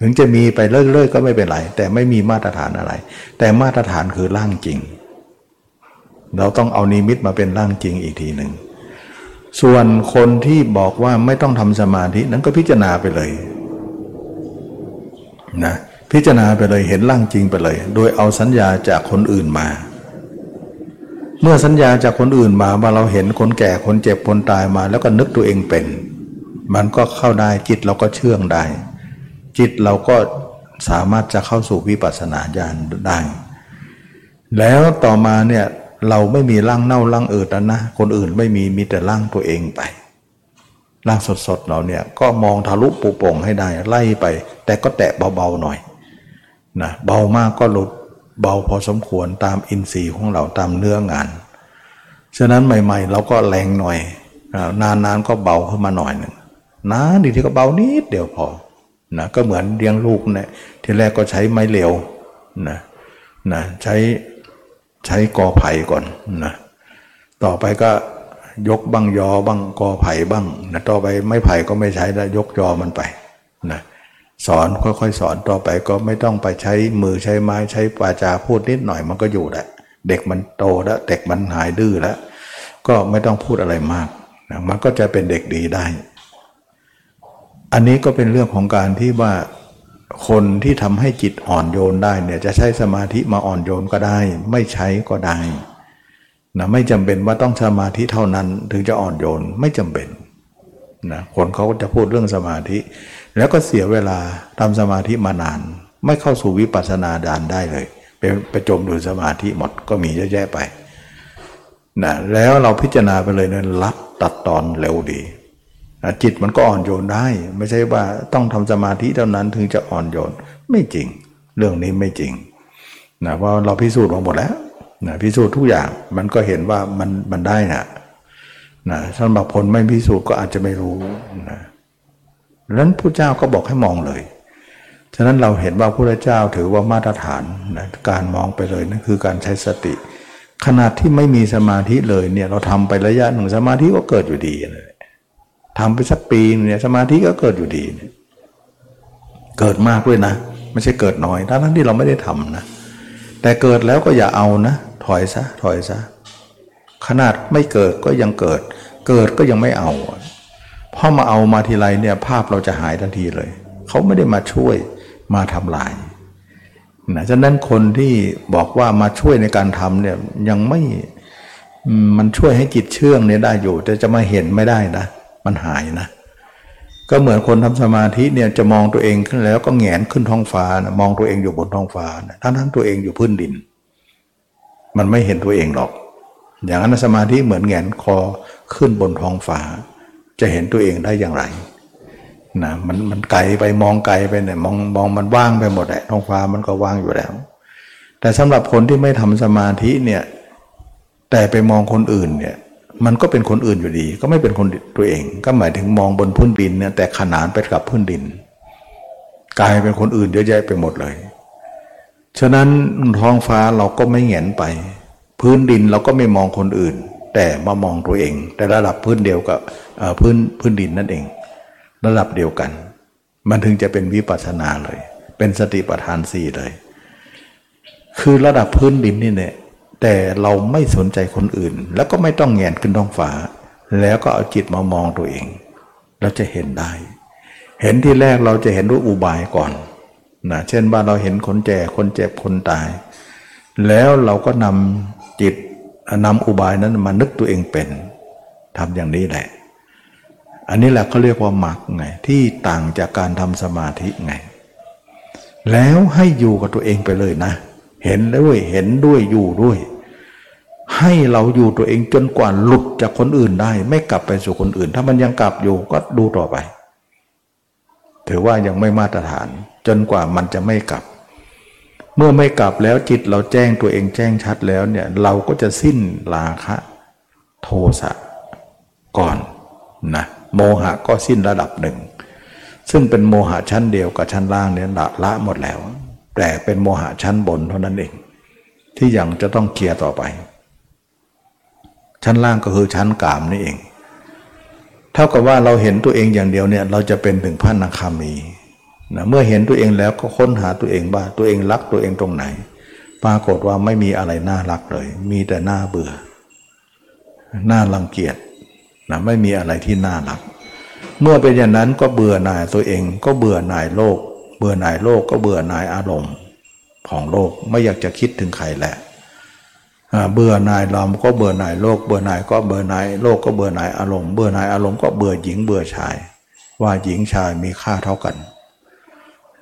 ถึงจะมีไปเรื่อยๆก็ไม่เป็นไร แต่ไม่มีมาตรฐานอะไร แต่มาตรฐานคือร่างจริง เราต้องเอานิมิตมาเป็นร่างจริงอีกทีหนึ่งส่วนคนที่บอกว่าไม่ต้องทำสมาธินั้นก็พิจารณาไปเลยนะพิจารณาไปเลยเห็นร่างจริงไปเลย โดยเอาสัญญาจากคนอื่นมา เมื่อสัญญาจากคนอื่นมาว่าเราเห็นคนแก่คนเจ็บคนตายมา แล้วก็นึกตัวเองเป็น มันก็เข้าได้จิตเราก็เชื่องได้ จิตเราก็สามารถจะเข้าสู่วิปัสสนาญาณได้ แล้วต่อมาเนี่ยเราไม่มีร่างเน่าร่างอืดนะ คนอื่นไม่มีมีแต่ร่างตัวเองไป ร่างสดๆเราเนี่ยก็มองทะลุปุโป่งให้ได้ไล่ไป แต่ก็แตะเบาๆหน่อยนะเบามากก็หลุดเบาพอสมควรตามอินทรีย์ของเราตามเนื้องาน ฉะนั้นใหม่ๆ เราก็แรงหน่อย นานๆก็เบาขึ้นมาหน่อยหนึ่งนะดีที่ก็เบานิดเดียวพอ นะก็เหมือนเลี้ยงลูกเนี่ยทีแรกก็ใช้ไม้เหลวนะนะใช้ใช้กอไผ่ก่อนนะต่อไปก็ยกบังยอบังกอไผ่บ้างนะต่อไปไม้ไผ่ก็ไม่ใช้แล้วยกยอมันไปนะสอนค่อยๆ สอนต่อไปก็ไม่ต้องไปใช้มือใช้ไม้ใช้ปาจาพูดนิดหน่อยมันก็อยู่แหละเด็กมันโตแล้วเด็กมันหายดื้อแล้ว ก็ไม่ต้องพูดอะไรมากนะมันก็จะเป็นเด็กดีได้ อันนี้ก็เป็นเรื่องของการที่ว่าคนที่ทำให้จิตอ่อนโยนได้เนี่ยจะใช้สมาธิมาอ่อนโยนก็ได้ ไม่ใช้ก็ได้นะไม่จำเป็นว่าต้องสมาธิเท่านั้นถึงจะอ่อนโยนไม่จำเป็นนะคนเขาก็จะพูดเรื่องสมาธิ แล้วก็เสียเวลาทำสมาธิมานาน ไม่เข้าสู่วิปัสสนาดานได้เลยไปไปจมอยู่สมาธิหมดก็มีเยอะแยะไปนะแล้วเราพิจารณาไปเลยเนี่ยรับตัดตอนเร็วดี จิตมันก็อ่อนโยนได้ ไม่ใช่ว่าต้องทำสมาธิเท่านั้นถึงจะอ่อนโยนไม่จริง เรื่องนี้ไม่จริงนะเพราะเราพิสูจน์มาหมดแล้วนะพิสูจน์ทุกอย่างมันก็เห็นว่ามันมันได้นะนะสำหรับคนไม่พิสูจน์ก็อาจจะไม่รู้นะนั้นพระเจ้าก็บอกให้มองเลยฉะนั้นเราเห็นว่าพระเจ้าถือว่ามาตรฐานนะการมองไปเลยนั่นคือการใช้สติ ขนาดที่ไม่มีสมาธิเลยเนี่ยเราทำไประยะหนึ่งสมาธิก็เกิดอยู่ดีเลย ทำไปสักปีเนี่ยสมาธิก็เกิดอยู่ดีเนี่ยเกิดมากด้วยนะ ไม่ใช่เกิดน้อยทั้งที่เราไม่ได้ทำนะ แต่เกิดแล้วก็อย่าเอานะ ถอยซะถอยซะขนาดไม่เกิดก็ยังเกิด เกิดก็ยังไม่เอาพอมาเอามาทีไรเนี่ยภาพเราจะหายทันทีเลย เขาไม่ได้มาช่วยมาทำลายนะฉะนั้นคนที่บอกว่ามาช่วยในการทำเนี่ยยังไม่มันช่วยให้จิตเชื่องเนี่ยได้อยู่ แต่จะมาเห็นไม่ได้นะ มันหายนะ ก็เหมือนคนทำสมาธิเนี่ยจะมองตัวเองขึ้นแล้วก็แงนขึ้นท้องฟ้านะมองตัวเองอยู่บนท้องฟ้านะทั้งทั้งตัวเองอยู่พื้นดิน มันไม่เห็นตัวเองหรอก อย่างนั้นสมาธิเหมือนแงนคอขึ้นบนท้องฟ้า จะเห็นตัวเองได้อย่างไรนะมันมันไกลไปมองไกลไปเนี่ยมองมองมันว่างไปหมดแหละท้องฟ้ามันก็ว่างอยู่แล้ว แต่สำหรับคนที่ไม่ทำสมาธิเนี่ยแต่ไปมองคนอื่นเนี่ย มันก็เป็นคนอื่นอยู่ดี ก็ไม่เป็นคนตัวเอง ก็หมายถึงมองบนพื้นดินเนี่ยแต่ขนานไปกับพื้นดิน กลายเป็นคนอื่นเยอะแยะไปหมดเลย ฉะนั้นท้องฟ้าเราก็ไม่เหงนไป พื้นดินเราก็ไม่มองคนอื่น แต่มามองตัวเอง แต่ระดับพื้นเดียวกับพื้นพื้นดินนั่นเอง ระดับเดียวกัน มันถึงจะเป็นวิปัสสนาเลย เป็นสติปัฏฐานสี่เลย คือระดับพื้นดินนี่เนี่ย แต่เราไม่สนใจคนอื่น แล้วก็ไม่ต้องแงนขึ้นท้องฟ้า แล้วก็เอาจิตมามองตัวเอง เราจะเห็นได้ เห็นที่แรกเราจะเห็นด้วยอุบายก่อนนะเช่นว่าเราเห็นคนแก่คนเจ็บคนตาย แล้วเราก็นำจิตนำอุบายนั้นมานึกตัวเองเป็นทำอย่างนี้แหละ อันนี้แหละเขาเรียกว่าหมักไง ที่ต่างจากการทำสมาธิไง แล้วให้อยู่กับตัวเองไปเลยนะ เห็นด้วยเห็นด้วยอยู่ด้วย ให้เราอยู่ตัวเองจนกว่าหลุดจากคนอื่นได้ ไม่กลับไปสู่คนอื่น ถ้ามันยังกลับอยู่ก็ดูต่อไป ถือว่ายังไม่มาตรฐาน จนกว่ามันจะไม่กลับ เมื่อไม่กลับแล้วจิตเราแจ้งตัวเองแจ้งชัดแล้วเนี่ยเราก็จะสิ้นราคะ โทสะก่อนนะโมหะก็สิ้นระดับหนึ่ง ซึ่งเป็นโมหะชั้นเดียวกับชั้นล่างเนี่ยละละหมดแล้ว แต่เป็นโมหะชั้นบนเท่านั้นเอง ที่ยังจะต้องเคลียร์ต่อไป ชั้นล่างก็คือชั้นกามนี่เอง เท่ากับว่าเราเห็นตัวเองอย่างเดียวเนี่ยเราจะเป็นถึงพระนาคามีนะเมื่อเห็นตัวเองแล้วก็ค้นหาตัวเองว่าตัวเองรักตัวเองตรงไหน ปรากฏว่าไม่มีอะไรน่ารักเลย มีแต่น่าเบื่อน่ารังเกียจนะไม่มีอะไรที่น่ารัก เมื่อเป็นอย่างนั้นก็เบื่อหน่ายตัวเอง ก็เบื่อหน่ายโลก เบื่อหน่ายโลกก็เบื่อหน่ายอารมณ์ของโลกไม่อยากจะคิดถึงใครแหละเบื่อหน่ายลมก็เบื่อหน่ายโลก เบื่อหน่ายก็เบื่อหน่ายโลกก็เบื่อหน่ายอารมณ์เบื่อหน่ายอารมณ์ก็เบื่อหญิงเบื่อชาย ว่าหญิงชายมีค่าเท่ากัน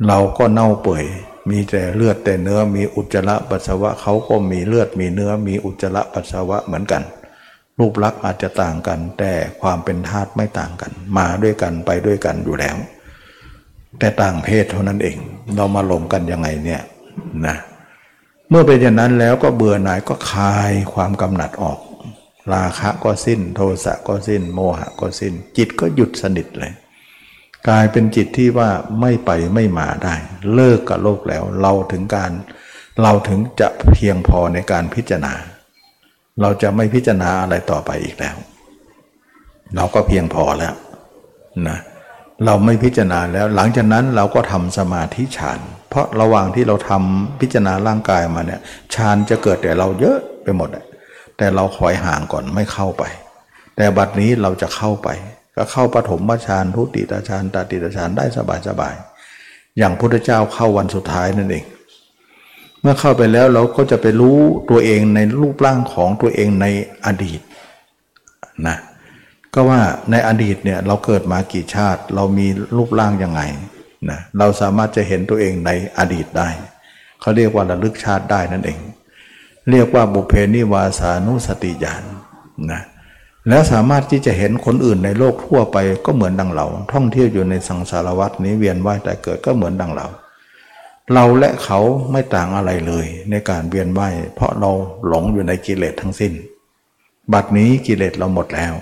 เราก็เน่าเปื่อยมีแต่เลือดแต่เนื้อมีอุจจาระปัสสาวะเขาก็มีเลือดมีเนื้อมีอุจจาระปัสสาวะเหมือนกัน รูปลักษณ์อาจจะต่างกัน แต่ความเป็นธาตุไม่ต่างกัน มาด้วยกันไปด้วยกันอยู่แล้ว แต่ต่างเพศเท่านั้นเอง เรามาหลงกันยังไงเนี่ยนะเมื่อเป็นอย่างนั้นแล้วก็เบื่อหน่ายก็คลายความกำหนัดออก ราคะก็สิ้น โทสะก็สิ้น โมหะก็สิ้น จิตก็หยุดสนิทเลย กลายเป็นจิตที่ว่าไม่ไปไม่มาได้ เลิกกับโลกแล้ว เราถึงการ เราถึงจะเพียงพอในการพิจารณา เราจะไม่พิจารณาอะไรต่อไปอีกแล้ว เราก็เพียงพอแล้วนะเเราไม่พิจารณาแล้วหลังจากนั้นเราก็ทำสมาธิฌาน เพราะระหว่างที่เราทำพิจารณาร่างกายมาเนี่ยฌานจะเกิดแต่เราเยอะไปหมดแต่เราคอยห่างก่อนไม่เข้าไป แต่บัดนี้เราจะเข้าไป ก็เข้าปฐมฌานทุติตฌานตติตฌานได้สบายสบายอย่างพุทธเจ้าเข้าวันสุดท้ายนั่นเอง เมื่อเข้าไปแล้วเราก็จะไปรู้ตัวเองในรูปร่างของตัวเองในอดีตนะ ก็ว่าในอดีตเนี่ยเราเกิดมากี่ชาติ เรามีรูปร่างยังไงนะเราสามารถจะเห็นตัวเองในอดีตได้เขาเรียกว่าระลึกชาติได้นั่นเอง เรียกว่าบุเพนิวาสานุสติญาณนะแล้วสามารถที่จะเห็นคนอื่นในโลกทั่วไปก็เหมือนดังเรา ท่องเที่ยวอยู่ในสังสารวัฏนี้เวียนว่ายแต่เกิดก็เหมือนดังเรา เราและเขาไม่ต่างอะไรเลยในการเวียนว่ายเพราะเราหลงอยู่ในกิเลสทั้งสิ้น บัดนี้กิเลสเราหมดแล้ว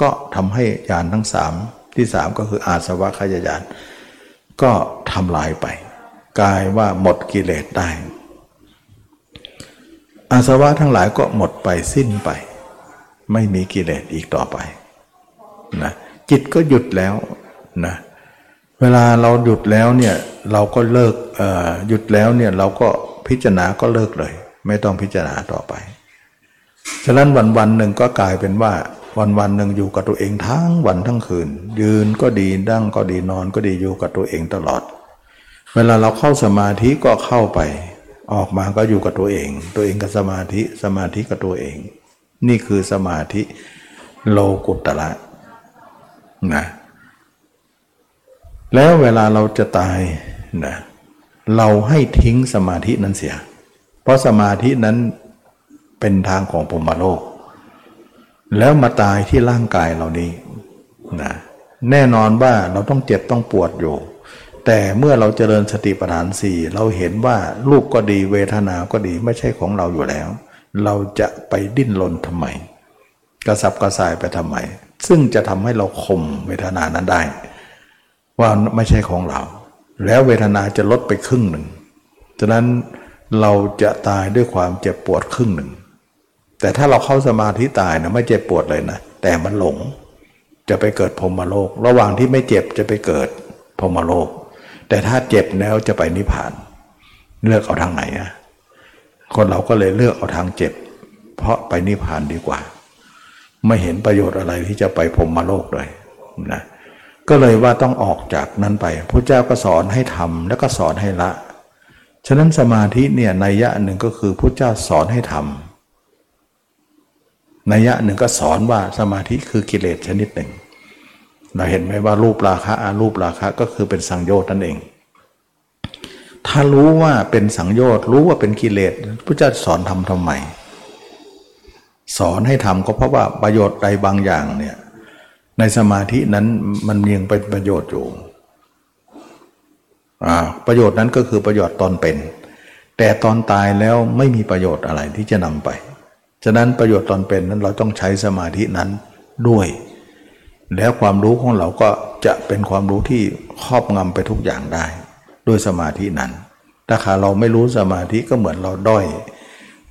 ก็ทำให้ญาณทั้งสามที่สามก็คืออาสวะขยายานก็ทำลายไปกลายว่าหมดกิเลสได้ อาสวะทั้งหลายก็หมดไปสิ้นไป ไม่มีกิเลสอีกต่อไปนะจิตก็หยุดแล้วนะเวลาเราหยุดแล้วเนี่ยเราก็เลิกหยุดแล้วเนี่ยเราก็พิจารณาก็เลิกเลย ไม่ต้องพิจารณาต่อไป ฉะนั้นวันวันหนึ่งก็กลายเป็นว่า วันวันหนึ่งอยู่กับตัวเองทั้งวันทั้งคืน ยืนก็ดีดั้งก็ดีนอนก็ดีอยู่กับตัวเองตลอด เวลาเราเข้าสมาธิก็เข้าไป ออกมาก็อยู่กับตัวเอง ตัวเองกับสมาธิสมาธิกับตัวเอง นี่คือสมาธิโลกุตระนะแล้วเวลาเราจะตายนะเราให้ทิ้งสมาธินั้นเสีย เพราะสมาธินั้นเป็นทางของพมโลก แล้วมาตายที่ร่างกายเรานี้นะแน่นอนว่าเราต้องเจ็บต้องปวดอยู่ แต่เมื่อเราเจริญสติปัฏฐานสี่เราเห็นว่าลูกก็ดีเวทนาก็ดีไม่ใช่ของเราอยู่แล้ว เราจะไปดิ้นรนทำไม กระสับกระส่ายไปทำไม ซึ่งจะทำให้เราข่มเวทนานั้นได้ ว่าไม่ใช่ของเรา แล้วเวทนาจะลดไปครึ่งหนึ่งฉะนั้นเราจะตายด้วยความเจ็บปวดครึ่งหนึ่ง แต่ถ้าเราเข้าสมาธิตายนะไม่เจ็บปวดเลยนะแต่มันหลง จะไปเกิดพรมโลก ระหว่างที่ไม่เจ็บจะไปเกิดพรมโลก แต่ถ้าเจ็บแล้วจะไปนิพพาน เลือกเอาทางไหนอะคนเราก็เลยเลือกเอาทางเจ็บ เพราะไปนิพพานดีกว่า ไม่เห็นประโยชน์อะไรที่จะไปพรมมโลกเลยนะก็เลยว่าต้องออกจากนั้นไปพระเจ้าก็สอนให้ทำแล้วก็สอนให้ละ ฉะนั้นสมาธิเนี่ยในยยะหนึ่งก็คือพระเจ้าสอนให้ทำ นัยยะหนึ่งก็สอนว่าสมาธิคือกิเลสชนิดหนึ่ง เราเห็นไหมว่ารูปราคะอารูปราคะก็คือเป็นสังโยชน์นั่นเอง ถ้ารู้ว่าเป็นสังโยชน์รู้ว่าเป็นกิเลสพระเจ้าสอนทำทำไมสอนให้ทำก็เพราะว่าประโยชน์ใดบางอย่างเนี่ยในสมาธินั้นมันยังเป็นประโยชน์อยู่ประโยชน์นั้นก็คือประโยชน์ตอนเป็น แต่ตอนตายแล้วไม่มีประโยชน์อะไรที่จะนำไป ฉะนั้นประโยชน์ตอนเป็นนั้นเราต้องใช้สมาธินั้นด้วย แล้วความรู้ของเราก็จะเป็นความรู้ที่ครอบงำไปทุกอย่างได้ ด้วยสมาธินั้น ถ้าขาเราไม่รู้สมาธิก็เหมือนเราด้อย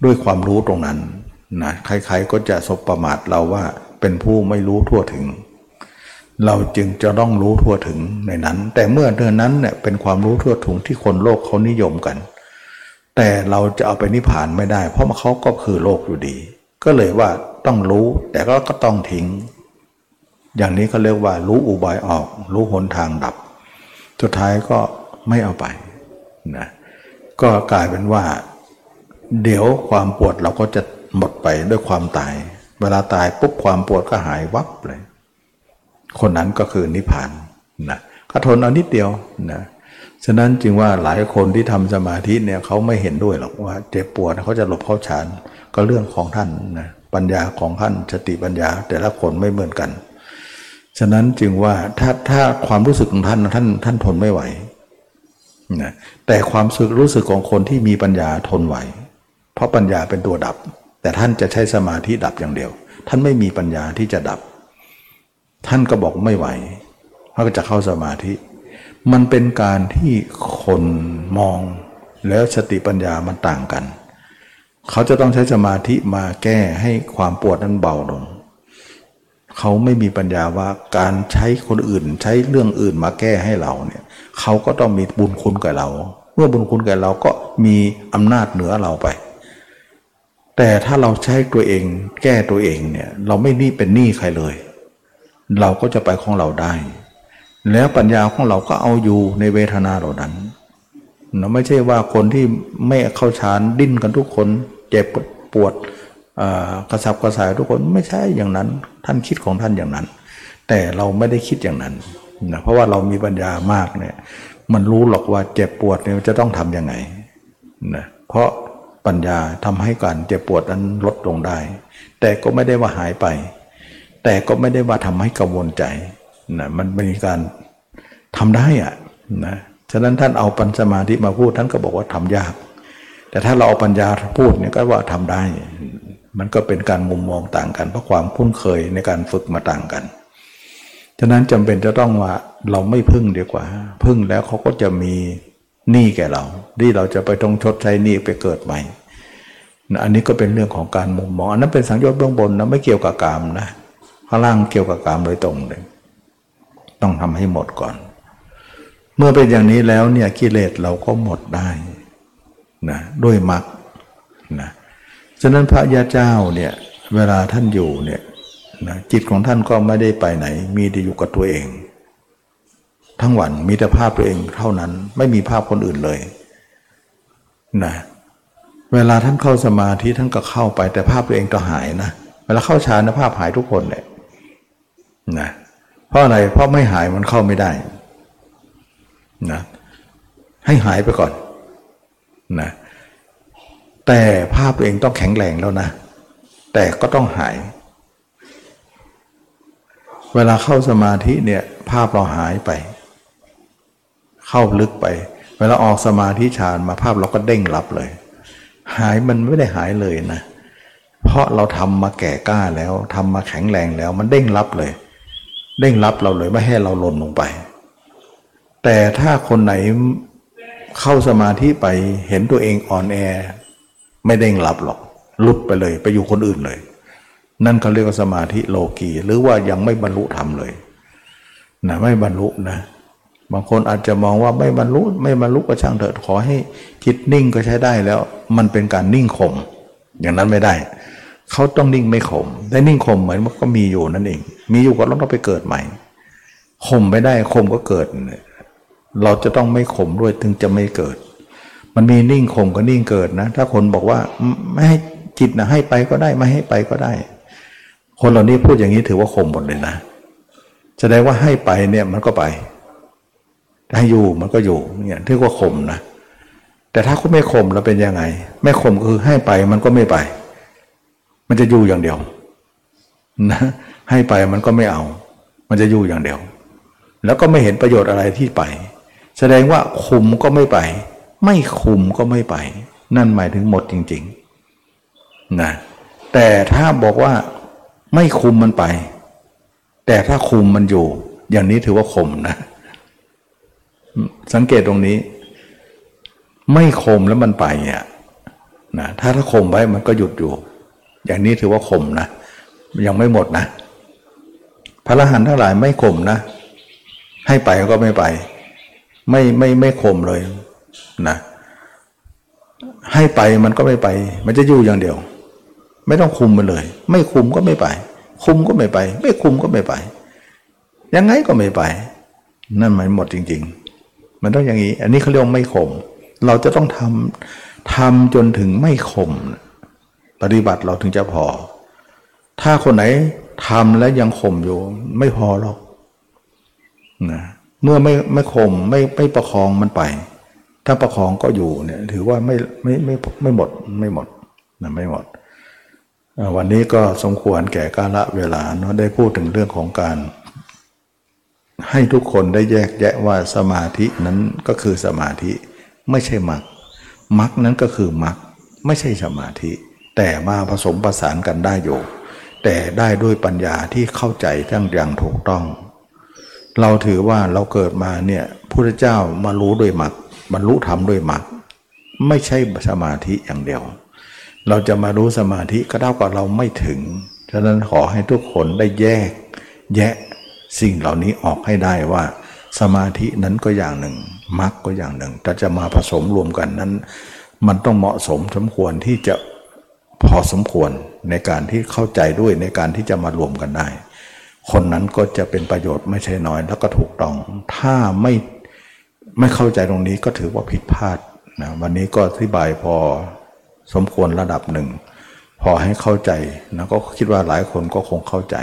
ด้วยความรู้ตรงนั้นนะใครๆก็จะสบประมาทเราว่าเป็นผู้ไม่รู้ทั่วถึง เราจึงจะต้องรู้ทั่วถึงในนั้น แต่เมื่อเดือนนั้นเนี่ยเป็นความรู้ทั่วถึงที่คนโลกเขานิยมกัน แต่เราจะเอาไปนิพพานไม่ได้ เพราะเขาก็คือโลกอยู่ดี ก็เลยว่าต้องรู้แต่ก็ก็ต้องทิ้ง อย่างนี้เขาเรียกว่า รู้อุบายออก รู้หนทางดับ สุดท้ายก็ไม่เอาไปนะก็กลายเป็นว่า เดี๋ยวความปวดเราก็จะหมดไปด้วยความตาย เวลาตายปุ๊บความปวดก็หายวับเลย คนนั้นก็คือนิพพานนะก็ทนเอานิดเดียวนะ ฉะนั้นจึงว่าหลายคนที่ทำสมาธิเนี่ยเขาไม่เห็นด้วยหรอกว่าเจ็บปวดเขาจะหลบเข้าฌานก็เรื่องของท่านนะปัญญาของท่านสติปัญญา แต่ละคนไม่เหมือนกัน ฉะนั้นจึงว่าถ้าถ้าความรู้สึกของท่านท่านท่านทนไม่ไหวนะแต่ความสึกรู้สึกของคนที่มีปัญญาทนไหว เพราะปัญญาเป็นตัวดับ แต่ท่านจะใช้สมาธิดับอย่างเดียว ท่านไม่มีปัญญาที่จะดับ ท่านก็บอกไม่ไหวเขาก็จะเข้าสมาธิ มันเป็นการที่คนมองแล้วสติปัญญามันต่างกัน เขาจะต้องใช้สมาธิมาแก้ให้ความปวดนั้นเบาลง เขาไม่มีปัญญาว่าการใช้คนอื่นใช้เรื่องอื่นมาแก้ให้เราเนี่ยเขาก็ต้องมีบุญคุณกับเรา เมื่อบุญคุณกับเราก็มีอำนาจเหนือเราไป แต่ถ้าเราใช้ตัวเองแก้ตัวเองเนี่ยเราไม่นี่เป็นหนี้ใครเลย เราก็จะไปของเราได้ แล้วปัญญาของเราก็เอาอยู่ในเวทนาเหล่านั้นนะไม่ใช่ว่าคนที่ไม่เข้าฌานดิ้นกันทุกคน เจ็บปวดกระสับกระส่ายทุกคนไม่ใช่อย่างนั้น ท่านคิดของท่านอย่างนั้น แต่เราไม่ได้คิดอย่างนั้นนะเพราะว่าเรามีปัญญามากเนี่ย มันรู้หรอกว่าเจ็บปวดเนี่ยจะต้องทํำยังไงนะเพราะปัญญาทำให้การเจ็บปวดนั้นลดลงได้ แต่ก็ไม่ได้ว่าหายไป แต่ก็ไม่ได้ว่าทำให้กังวลใจ นะมันเป็นการทำได้อะนะฉะนั้นท่านเอาปัญสมาธิมาพูดท่านก็บอกว่าทำยาก แต่ถ้าเราเอาปัญญาพูดเนี่ยก็ว่าทำได้ มันก็เป็นการมุมมองต่างกัน เพราะความคุ้นเคยในการฝึกมาต่างกัน ฉะนั้นจำเป็นจะต้องว่าเราไม่พึ่งดีกว่า พึ่งแล้วเขาก็จะมีหนี้แก่เราที่เราจะไปต้องชดใช้หนี้ไปเกิดใหม่อันนี้ก็เป็นเรื่องของการมุมมองอันนั้นเป็นสังโยชน์เบื้องบนนะไม่เกี่ยวกับกามนะข้างล่างเกี่ยวกับกามโดยตรงเลย ต้องทำให้หมดก่อน เมื่อเป็นอย่างนี้แล้วเนี่ยกิเลสเราก็หมดได้นะด้วยมรรคนะฉะนั้นพระยาเจ้าเนี่ยเวลาท่านอยู่เนี่ยนะจิตของท่านก็ไม่ได้ไปไหน มีแต่อยู่กับตัวเอง ทั้งวันมีแต่ภาพตัวเองเท่านั้นไม่มีภาพคนอื่นเลยนะเวลาท่านเข้าสมาธิท่านก็เข้าไปแต่ภาพตัวเองก็หายนะเวลาเข้าฌานนะภาพหายทุกคนเลยนะ เพราะอะไรเพราะไม่หายมันเข้าไม่ได้นะให้หายไปก่อนนะแต่ภาพตัวเองต้องแข็งแรงแล้วนะ แต่ก็ต้องหาย เวลาเข้าสมาธิเนี่ยภาพเราหายไป เข้าลึกไป เวลาออกสมาธิฌานมาภาพเราก็เด้งรับเลย หายมันไม่ได้หายเลยนะ เพราะเราทำมาแก่กล้าแล้วทำมาแข็งแรงแล้วมันเด้งรับเลย เด้งรับเราเลยไม่ให้เราหล่นลงไป แต่ถ้าคนไหนเข้าสมาธิไปเห็นตัวเองอ่อนแอ ไม่เด้งหลับหรอกลุดไปเลย ไปอยู่คนอื่นเลย นั่นเขาเรียกว่าสมาธิโลกีหรือว่ายังไม่บรรลุธรรมเลยนะไม่บรรลุนะบางคนอาจจะมองว่าไม่บรรลุไม่บรรลุก็ช่างเถิดขอให้จิตนิ่งก็ใช้ได้แล้ว มันเป็นการนิ่งข่มอย่างนั้นไม่ได้ เขาต้องนิ่งไม่ข่มได้นิ่งข่มเหมือนมันก็มีอยู่นั่นเอง มีอยู่ก็ต้องไปเกิดใหม่ข่มไปได้ข่มก็เกิด เราจะต้องไม่ข่มด้วยถึงจะไม่เกิด มันมีนิ่งข่มก็นิ่งเกิดนะ ถ้าคนบอกว่าไม่ให้จิตนะให้ไปก็ได้ไม่ให้ไปก็ได้ คนเหล่านี้พูดอย่างนี้ถือว่าข่มหมดเลยนะแสดงว่าให้ไปเนี่ยมันก็ไปให้อยู่มันก็อยู่เนี่ยถือว่าข่มนะแต่ถ้าคุณไม่ข่มแล้วเป็นยังไง ไม่ข่มคือให้ไปมันก็ไม่ไป มันจะอยู่อย่างเดียวนะให้ไปมันก็ไม่เอา มันจะอยู่อย่างเดียว แล้วก็ไม่เห็นประโยชน์อะไรที่ไป แสดงว่าคุมก็ไม่ไป ไม่คุมก็ไม่ไป นั่นหมายถึงหมดจริงๆนะแต่ถ้าบอกว่าไม่คุมมันไป แต่ถ้าคุมมันอยู่ อย่างนี้ถือว่าข่มนะ สังเกตตรงนี้ ไม่ข่มแล้วมันไปอะนะถ้าถ้าข่มไว้มันก็หยุดอยู่ อย่างนี้ถือว่าข่มนะยังไม่หมดนะ พระอรหันต์ทั้งหลายไม่ข่มนะ ให้ไปก็ไม่ไป ไม่ไม่ไม่ข่มเลยนะให้ไปมันก็ไม่ไป มันจะอยู่อย่างเดียว ไม่ต้องคุมมันเลย ไม่คุมก็ไม่ไป คุมก็ไม่ไป ไม่คุมก็ไม่ไป ยังไงก็ไม่ไป นั่นหมายหมดจริง ๆ มันต้องอย่างนี้ อันนี้เขาเรียกไม่ข่มเราจะต้องทำทำจนถึงไม่ข่ม ปฏิบัติเราถึงจะพอ ถ้าคนไหนทำแล้วยังข่มอยู่ ไม่พอหรอกนะเมื่อไม่ไม่ข่มไม่ไม่ประคองมันไป ถ้าประคองก็อยู่เนี่ย ถือว่าไม่ไม่ไม่ไม่หมดไม่หมดนะไม่หมด วันนี้ก็สมควรแก่กาละเวลาเนาะได้พูดถึงเรื่องของการ ให้ทุกคนได้แยกแยะว่าสมาธินั้นก็คือสมาธิ ไม่ใช่มรรคมรรคนั้นก็คือมรรคไม่ใช่สมาธิ แต่มาผสมประสานกันได้อยู่ แต่ได้ด้วยปัญญาที่เข้าใจทั้งอย่างถูกต้อง เราถือว่าเราเกิดมาเนี่ยพระเจ้ามารู้ด้วยมรรคบรรลุธรรมด้วยมรรคไม่ใช่สมาธิอย่างเดียว เราจะมารู้สมาธิก็เท่ากับเราไม่ถึง ฉะนั้นขอให้ทุกคนได้แยก แยะสิ่งเหล่านี้ออกให้ได้ว่า สมาธินั้นก็อย่างหนึ่งมรรคก็อย่างหนึ่งแต่จะมาผสมรวมกันนั้น มันต้องเหมาะสมสมควรที่จะ พอสมควรในการที่เข้าใจด้วยในการที่จะมารวมกันได้ คนนั้นก็จะเป็นประโยชน์ไม่ใช่น้อยแล้วก็ถูกต้อง ถ้าไม่ไม่เข้าใจตรงนี้ก็ถือว่าผิดพลาดนะวันนี้ก็อธิบายพอสมควรระดับหนึ่ง พอให้เข้าใจนะก็คิดว่าหลายคนก็คงเข้าใจ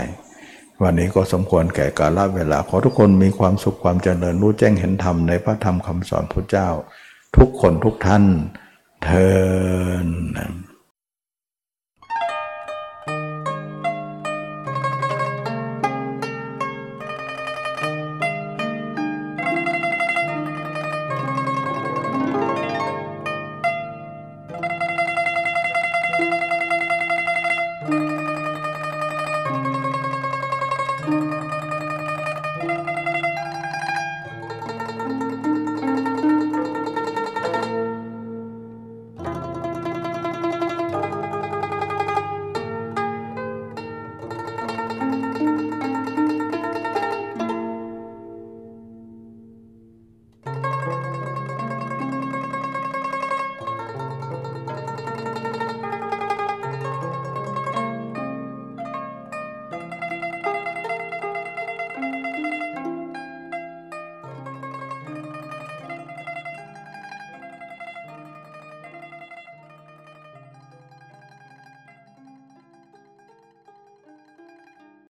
วันนี้ก็สมควรแก่กาลเวลา ขอทุกคนมีความสุขความเจริญรู้แจ้งเห็นธรรมในพระธรรมคำสอนพระเจ้า ทุกคนทุกท่านเทิน